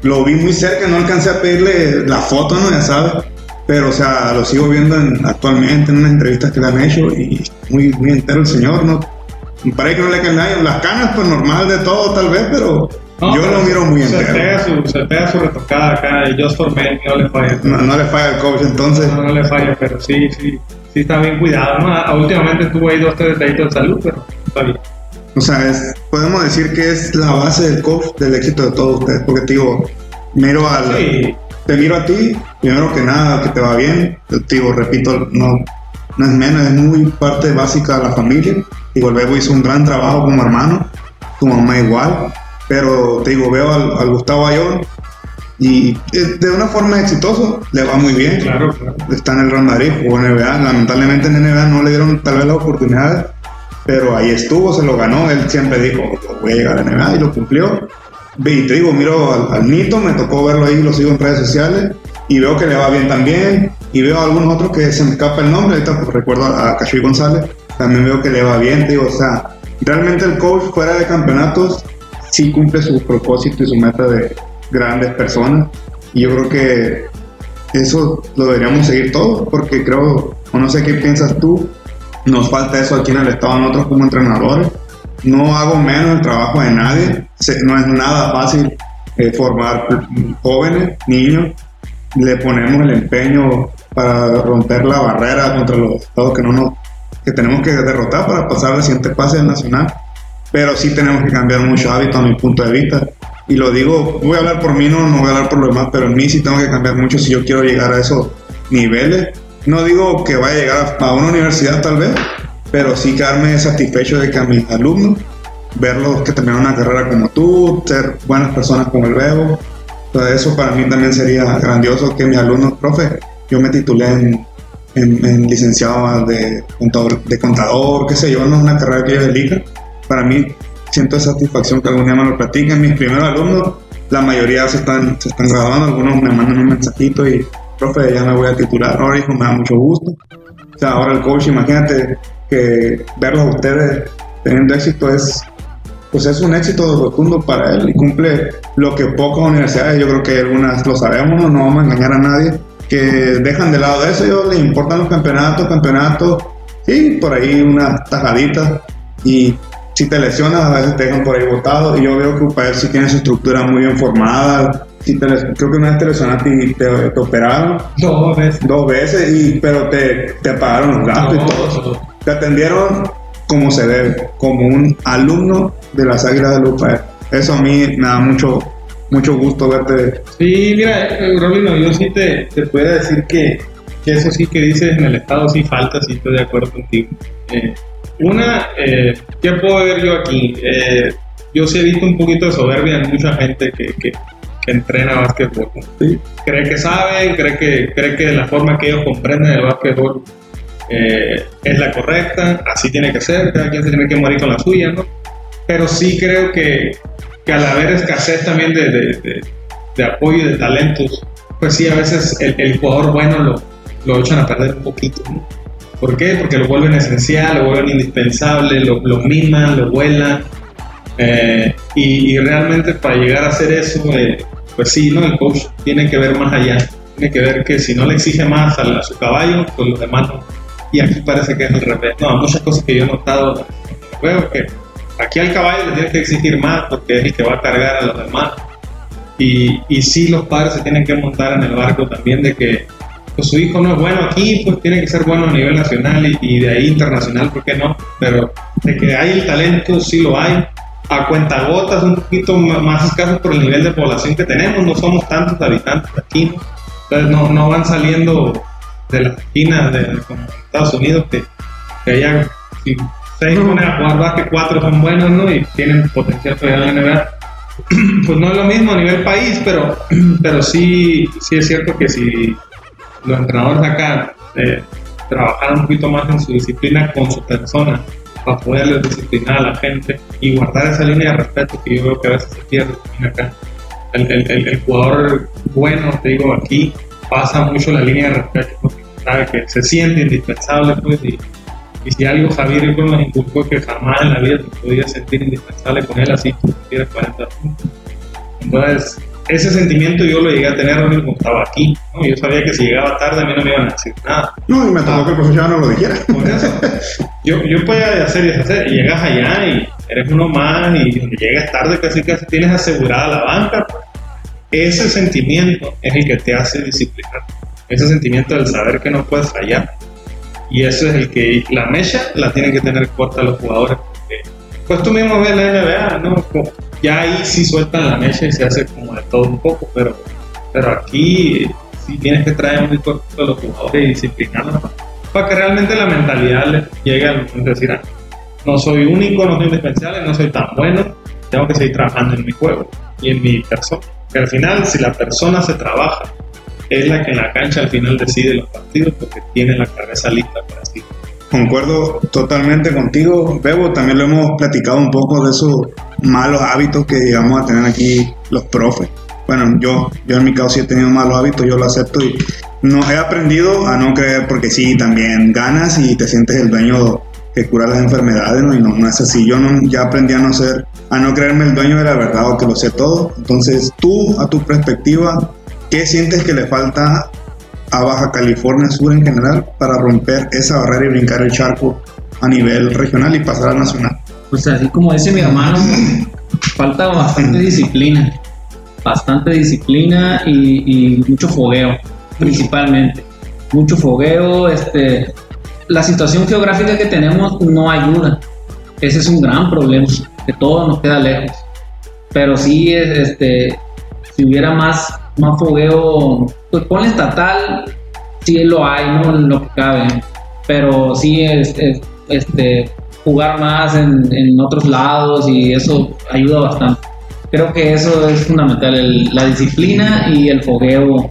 Lo vi muy cerca, no alcancé a pedirle la foto, ¿no? Ya sabes. Pero, o sea, lo sigo viendo en- actualmente en unas entrevistas que le han hecho y muy, muy entero el señor, ¿no? Me parece que no le caen nadie. Las canas, pues normal de todo, tal vez, pero No, yo lo miro muy se entero. su, se pega su retocada acá y Just for Men no le falla. No, no le falla al coach, entonces. No, no le falla, pero sí, sí, sí está bien cuidado. ¿no? Ah, Últimamente tuvo ahí dos, tres detallitos de salud, pero está bien. O sea, es- podemos decir que es la base del coach del éxito de todos ustedes. Porque te digo, miro al, Sí. te miro a ti, primero que nada, que te va bien. Te digo, repito, no, no es menos, es muy parte básica de la familia. El Bebo hizo un gran trabajo como hermano, tu mamá igual. Pero te digo, veo al, al Gustavo Ayón y eh, de una forma exitosa, le va muy bien Claro, claro. está en el Real Madrid, jugó en NBA. Lamentablemente en NBA no le dieron tal vez las oportunidades, pero ahí estuvo, se lo ganó. Él siempre dijo, voy a llegar a NBA y lo cumplió. Y te digo, miro al, al Nito, me tocó verlo ahí, lo sigo en redes sociales y veo que le va bien también. Y veo a algunos otros que se me escapa el nombre, ahorita pues, recuerdo a, a Cachuy González, también veo que le va bien. Te digo, o sea, realmente el coach fuera de campeonatos sí cumple su propósito y su meta de grandes personas. Y yo creo que eso lo deberíamos seguir todos, porque creo, o no sé qué piensas tú, nos falta eso aquí en el Estado, nosotros como entrenadores. No hago menos el trabajo de nadie, no es nada fácil eh, formar jóvenes, niños, le ponemos el empeño para romper la barrera contra los estados que no nos que tenemos que derrotar para pasar al siguiente pase nacional pero sí tenemos que cambiar muchos hábitos a mi punto de vista. Y lo digo, voy a hablar por mí, no, no voy a hablar por los demás, pero en mí sí tengo que cambiar mucho si yo quiero llegar a esos niveles. No digo que vaya a llegar a, una universidad tal vez, pero sí quedarme satisfecho de que a mis alumnos, verlos que terminaron una carrera como tú, ser buenas personas como el Bebo, entonces eso para mí también sería grandioso que mis alumnos, profe, yo me titulé en, en- en licenciado de contador, de contador, qué sé yo, no es una carrera que ellos elijan. Para mí siento satisfacción que algún día me lo platiquen. Mis primeros alumnos, la mayoría se están, se están graduando, algunos me mandan un mensajito y, profe, ya me voy a titular. Ahora, hijo, me da mucho gusto. O sea, ahora el coach, imagínate que verlos a ustedes teniendo éxito es, pues es un éxito rotundo para él y cumple lo que pocas universidades, yo creo que algunas lo sabemos, no, no vamos a engañar a nadie, que dejan de lado eso, ellos les importan los campeonatos, campeonatos, sí, por ahí unas tajaditas y si te lesionas a veces te dejan por ahí botado y yo veo que UPAER sí tiene su estructura muy bien formada, si te les- creo que una vez te lesionaste y te, te operaron Dos veces. dos veces, y, pero te, te pagaron los gastos y todo. Te atendieron como se debe, como un alumno de las Águilas de Lupa. Eso a mí me da mucho, mucho gusto verte. Sí, mira, Robino, yo sí te, te puedo decir que, que eso sí que dices en el Estado sí falta, sí estoy de acuerdo contigo. Eh, una, eh, ¿qué puedo ver yo aquí? Eh, yo sí he visto un poquito de soberbia en mucha gente que, que, que entrena básquetbol. Sí. Cree que saben, cree que, cree que la forma que ellos comprenden el básquetbol eh, es la correcta, así tiene que ser, cada quien se tiene que morir con la suya, ¿no? Pero sí creo que, que al haber escasez también de, de, de- de apoyo y de talentos, pues sí, a veces el, el jugador bueno lo, lo echan a perder un poquito, ¿no? ¿Por qué? Porque lo vuelven esencial, lo vuelven indispensable, lo, lo miman, lo vuelan. eh, y, y realmente para llegar a hacer eso, eh, pues sí, ¿no? El coach tiene que ver más allá. Tiene que ver que si no le exige más a, a su caballo, pues los demás no. Y aquí parece que es al revés. No, muchas cosas que yo he notado juego que aquí al caballo le tienes que exigir más porque es el que va a cargar a los demás. Y, y sí, los padres se tienen que montar en el barco también de que pues, su hijo no es bueno aquí, pues tiene que ser bueno a nivel nacional y, de ahí internacional, ¿por qué no? Pero de que hay el talento, sí lo hay. a cuentagotas, un poquito más escasos por el nivel de población que tenemos, no somos tantos habitantes aquí, entonces no, no van saliendo de la esquina de, como Estados Unidos que, que seis ponen a jugar que cuatro son buenos ¿no? y tienen potencial para ir a la NBA. Pues no es lo mismo a nivel país, pero, pero sí, sí es cierto que si los entrenadores acá eh, trabajaran un poquito más en su disciplina con su persona, para poder disciplinar a la gente y guardar esa línea de respeto que yo veo que a veces se pierde acá. El, el, el, jugador bueno, te digo, aquí pasa mucho la línea de respeto porque sabe que se siente indispensable pues, y, y si algo Javier yo me inculcó que jamás en la vida te podías sentir indispensable con él así tú tienes 40 puntos. Entonces, ese sentimiento yo lo llegué a tener cuando estaba aquí. ¿no? Yo sabía que si llegaba tarde a mí no me iban a decir nada. No, y me tocó que el profesor no lo dijera. Por eso, yo, yo podía hacer y deshacer, y llegas allá y eres uno más, y llegas tarde casi casi tienes asegurada la banca. Pues. Ese sentimiento es el que te hace disciplinar. Ese sentimiento del saber que no puedes fallar. Y eso es el que la mecha la tienen que tener corta los jugadores. Pues tú mismo ves la NBA, ¿no? Ya ahí sí sueltan la mecha y se hace como de todo un poco, pero, pero aquí sí tienes que traer muy corto a los jugadores y disciplinarlos para que realmente la mentalidad llegue a decir, ah, no soy único, no soy indispensable, no soy tan bueno, tengo que seguir trabajando en mi juego y en mi persona. Que al final, si la persona se trabaja, es la que en la cancha al final decide los partidos porque tiene la cabeza lista para sí. Concuerdo totalmente contigo, Bebo. También lo hemos platicado un poco de esos malos hábitos que llegamos a tener aquí los profes. Bueno, yo, yo en mi caso sí he tenido malos hábitos, yo lo acepto y no he aprendido a no creer porque sí, también ganas y te sientes el dueño que cura las enfermedades, ¿no? Y no, es así. Yo no, ya aprendí a no ser, a no creerme el dueño de la verdad o que lo sé todo. Entonces, tú, a tu perspectiva, ¿qué sientes que le falta a Baja California Sur en general para romper esa barrera y brincar el charco a nivel regional y pasar a nacional? Pues así como dice mi hermano, falta bastante disciplina, bastante disciplina y, y mucho fogueo, principalmente. Mucho fogueo, este, la situación geográfica que tenemos no ayuda. Ese es un gran problema, que todo nos queda lejos. Pero sí, este, si hubiera más, más fogueo, pues con estatal, sí lo hay, ¿no? Lo que cabe. Pero sí, este, este jugar más en, en, otros lados y eso ayuda bastante. Creo que eso es fundamental, la disciplina y el fogueo,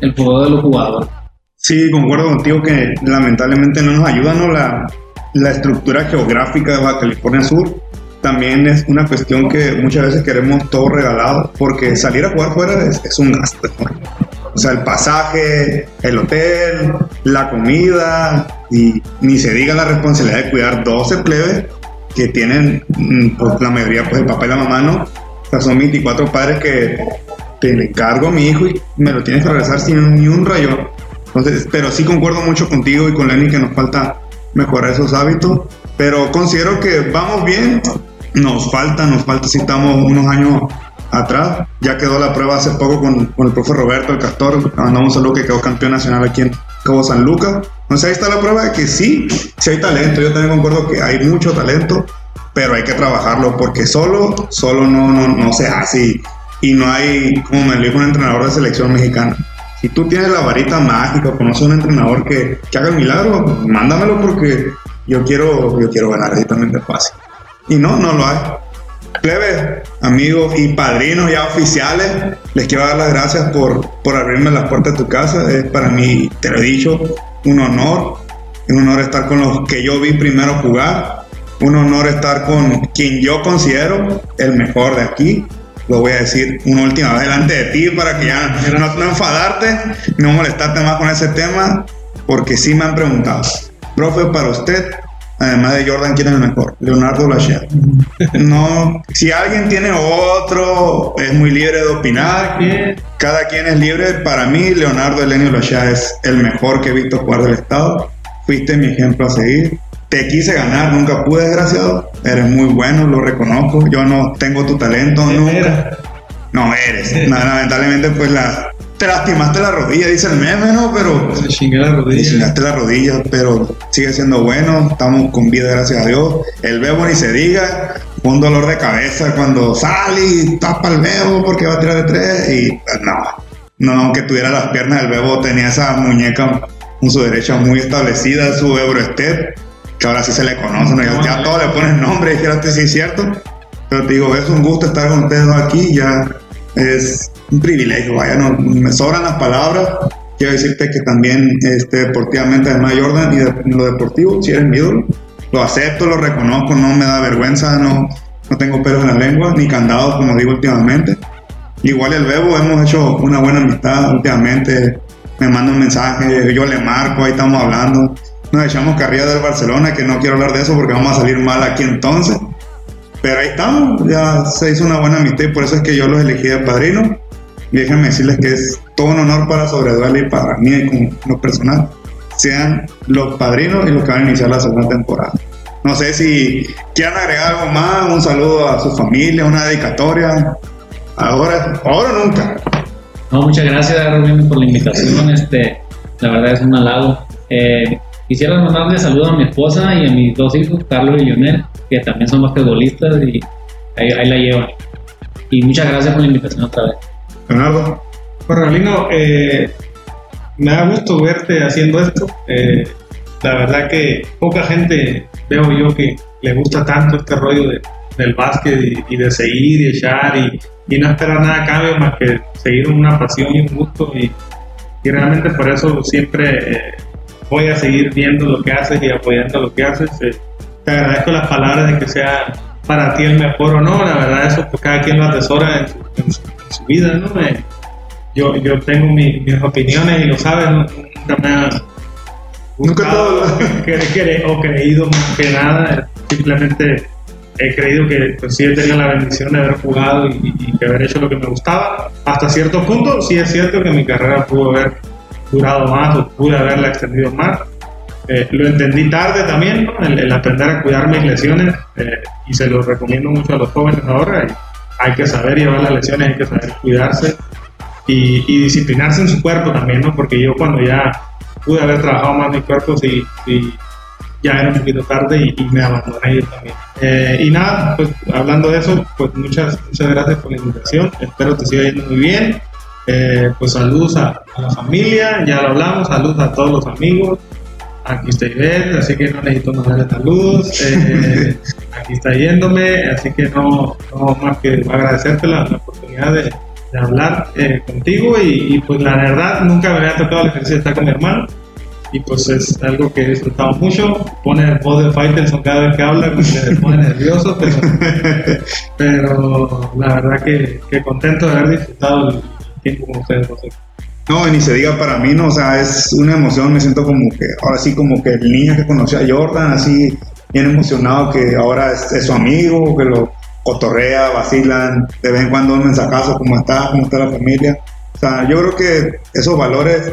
el fogueo de los jugadores. Sí, concuerdo contigo que lamentablemente no nos ayuda ¿no? La, la estructura geográfica de Baja California Sur. También es una cuestión que muchas veces queremos todo regalado, porque salir a jugar fuera es, es un gasto. O sea, el pasaje, el hotel, la comida, y ni se diga la responsabilidad de cuidar 12 plebes que tienen, mm, pues, la mayoría, pues el papá y la mamá, ¿no? O sea, son 24 padres que te encargo a mi hijo y me lo tienes que regresar sin ni un rayón. Entonces, pero sí concuerdo mucho contigo y con Lenny que nos falta mejorar esos hábitos, pero considero que vamos bien, nos falta, nos falta si estamos unos años atrás, ya quedó la prueba hace poco con, con el profe Roberto, el castor, mandamos un saludo que quedó campeón nacional aquí en Cabo San Lucas, entonces ahí está la prueba de que sí, sí hay talento, yo también concuerdo que hay mucho talento, pero hay que trabajarlo porque solo, solo no, no, no se hace. Y, no hay, como me dijo un entrenador de selección mexicana, si tú tienes la varita mágica, conoces a un entrenador que, que, haga el milagro, mándamelo porque yo quiero, yo quiero ganar directamente fácil. Y no, no lo hay. Plebe, amigos y padrinos ya oficiales, les quiero dar las gracias por, por abrirme las puertas de tu casa. Es para mí, te lo he dicho, un honor. Un honor estar con los que yo vi primero jugar. Un honor estar con quien yo considero el mejor de aquí lo voy a decir una última vez delante de ti para que ya no, no enfadarte, no molestarte más con ese tema, porque sí me han preguntado, profe, para usted, además de Jordan, ¿quién es el mejor? Leonardo Lachey. No, si alguien tiene otro, es muy libre de opinar. Cada quien es libre. Para mí, Leonardo Elenio Lachey es el mejor que he visto jugar del Estado. Fuiste mi ejemplo a seguir te quise ganar, nunca pude, desgraciado. Eres muy bueno, lo reconozco. Yo no tengo tu talento nunca. No eres. lamentablemente, pues la, te lastimaste la rodilla, dice el meme, ¿no? Pero Se chingué la te rodilla. chingaste la rodilla, pero sigue siendo bueno, estamos con vida, gracias a Dios. El bebo ni se diga, un dolor de cabeza cuando sale y tapa el bebo porque va a tirar de tres y pues, no, no, aunque tuviera las piernas, el bebo tenía esa muñeca con su derecha muy establecida, su Eurostep, que ahora sí se le conoce, ¿no? ya, ya todos le ponen nombre, dijera sí es cierto, pero te digo, es un gusto estar con ustedes aquí, ya es un privilegio, vaya, no, me sobran las palabras. Quiero decirte que también este, deportivamente, además de Jordan y de, lo deportivo, si eres mi ídolo, lo acepto, lo reconozco, no me da vergüenza, no, no tengo pelos en la lengua, ni candados, como digo últimamente. Igual el Bebo, hemos hecho una buena amistad últimamente, me manda un mensaje, yo le marco, ahí estamos hablando. Nos echamos carrilla del Barcelona, que no quiero hablar de eso porque vamos a salir mal aquí entonces. Pero ahí estamos, ya se hizo una buena amistad y por eso es que yo los elegí de padrino. Y déjenme decirles que es todo un honor para Sobreduele y para mí como lo personal. Sean los padrinos y los que van a iniciar la segunda temporada. No sé si quieran agregar algo más, un saludo a su familia, una dedicatoria. Ahora, ahora o nunca. No, muchas gracias Rubén por la invitación. Este, la verdad es un halago. Eh, quisiera mandarle saludo a mi esposa y a mis dos hijos, Carlos y Lionel, que también son basquetbolistas y ahí, ahí la llevan. Y muchas gracias por la invitación otra vez. Leonardo. Bueno, eh, me da gusto verte haciendo esto. Eh, la verdad que poca gente veo yo que le gusta tanto este rollo de- del básquet y, de seguir y echar y, y no esperar nada a cambio más que seguir una pasión y un gusto y, realmente por eso siempre eh, voy a seguir viendo lo que haces y apoyando lo que haces. Eh, te agradezco las palabras de que sea para ti el mejor o no, la verdad eso pues cada quien lo atesora en su, en su- su vida, ¿no? Eh, yo, yo tengo mi- mis opiniones y lo sabes, nunca me ha Nunca gustado todo- cre- cre- o creído más que nada, simplemente he creído que pues, sí he tenido la bendición de haber jugado y, y de haber hecho lo que me gustaba. Hasta cierto punto, sí es cierto que mi carrera pudo haber durado más o pude haberla extendido más. Eh, lo entendí tarde también, ¿no? el, el aprender a cuidar mis lesiones eh, y se lo recomiendo mucho a los jóvenes ahora. y hay que saber llevar las lesiones, hay que saber cuidarse y, y disciplinarse en su cuerpo también, ¿no? porque yo cuando ya pude haber trabajado más mi cuerpo, sí, sí, ya era un poquito tarde y, y me abandoné yo también. Eh, y nada, pues hablando de eso, pues muchas, muchas gracias por la invitación, espero te siga yendo muy bien. Eh, pues saludos a, a la familia, ya lo hablamos, saludos a todos los amigos. Aquí está Ivette, así que no necesito mandarle saludos. Eh, aquí está yéndome, así que no, no más que agradecerte la, oportunidad de, hablar eh, contigo y, pues la verdad nunca me había tocado la ejercicio de estar con mi hermano y pues es algo que he disfrutado mucho. Pone voz de Faitelson cada vez que habla, que se pone nervioso, pero, la verdad que, que contento de haber disfrutado el tiempo con ustedes. dos. No, ni se diga para mí, no, o sea, es una emoción, me siento como que, ahora sí, como que el niño que conoció a Jordan, así, bien emocionado que ahora es, su amigo, que lo cotorrea, vacilan, de vez en cuando un mensajazo, cómo está, cómo está la familia. O sea, yo creo que esos valores,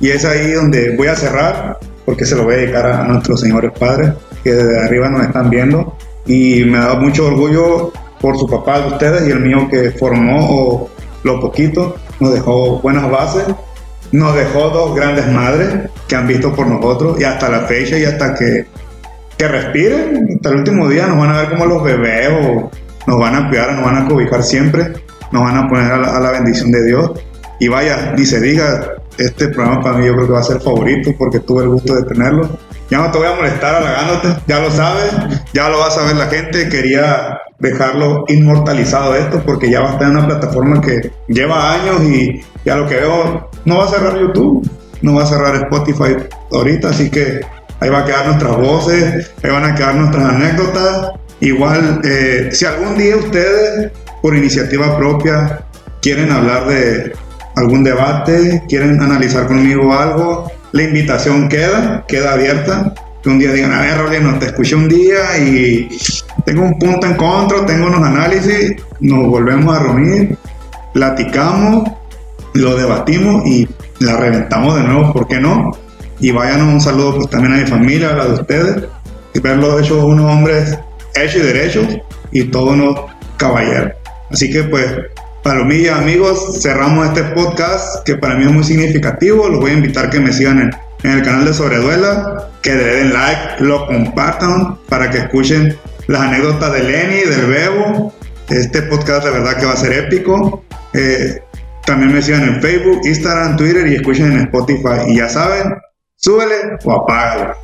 y es ahí donde voy a cerrar, porque se lo voy a dedicar a nuestros señores padres, que desde arriba nos están viendo, y me da mucho orgullo por su papá de ustedes y el mío que formó o lo poquito, nos dejó buenas bases, nos dejó dos grandes madres que han visto por nosotros y hasta la fecha y hasta que, que respiren, hasta el último día nos van a ver como los bebés o nos van a cuidar, nos van a cobijar siempre, nos van a poner a la, bendición de Dios. Y vaya, ni se diga, este programa para mí yo creo que va a ser favorito porque tuve el gusto de tenerlo. Ya no te voy a molestar halagándote, ya lo sabes, ya lo va a saber la gente. Quería dejarlo inmortalizado esto porque ya va a estar en una plataforma que lleva años y ya lo que veo no va a cerrar YouTube, no va a cerrar Spotify ahorita, así que ahí va a quedar nuestras voces, ahí van a quedar nuestras anécdotas. Igual, eh, si algún día ustedes, por iniciativa propia, quieren hablar de algún debate, quieren analizar conmigo algo, la invitación queda, queda abierta. Que un día digan, a ver, Rolino, te escuché un día y tengo un punto en contra, tengo unos análisis, nos volvemos a reunir, platicamos, lo debatimos y la reventamos de nuevo, ¿por qué no? Y vayan un saludo pues también a mi familia, a la de ustedes, y verlos hechos unos hombres hechos y derechos y todos unos caballeros. Así que pues Palomilla, amigos, cerramos este podcast que para mí es muy significativo. Los voy a invitar que me sigan en, en el canal de Sobreduela, que le den like, lo compartan para que escuchen las anécdotas de Lenny, del Bebo. Este podcast de verdad que va a ser épico. Eh, también me sigan en Facebook, Instagram, Twitter y escuchen en Spotify. Y ya saben, súbele o apágalo.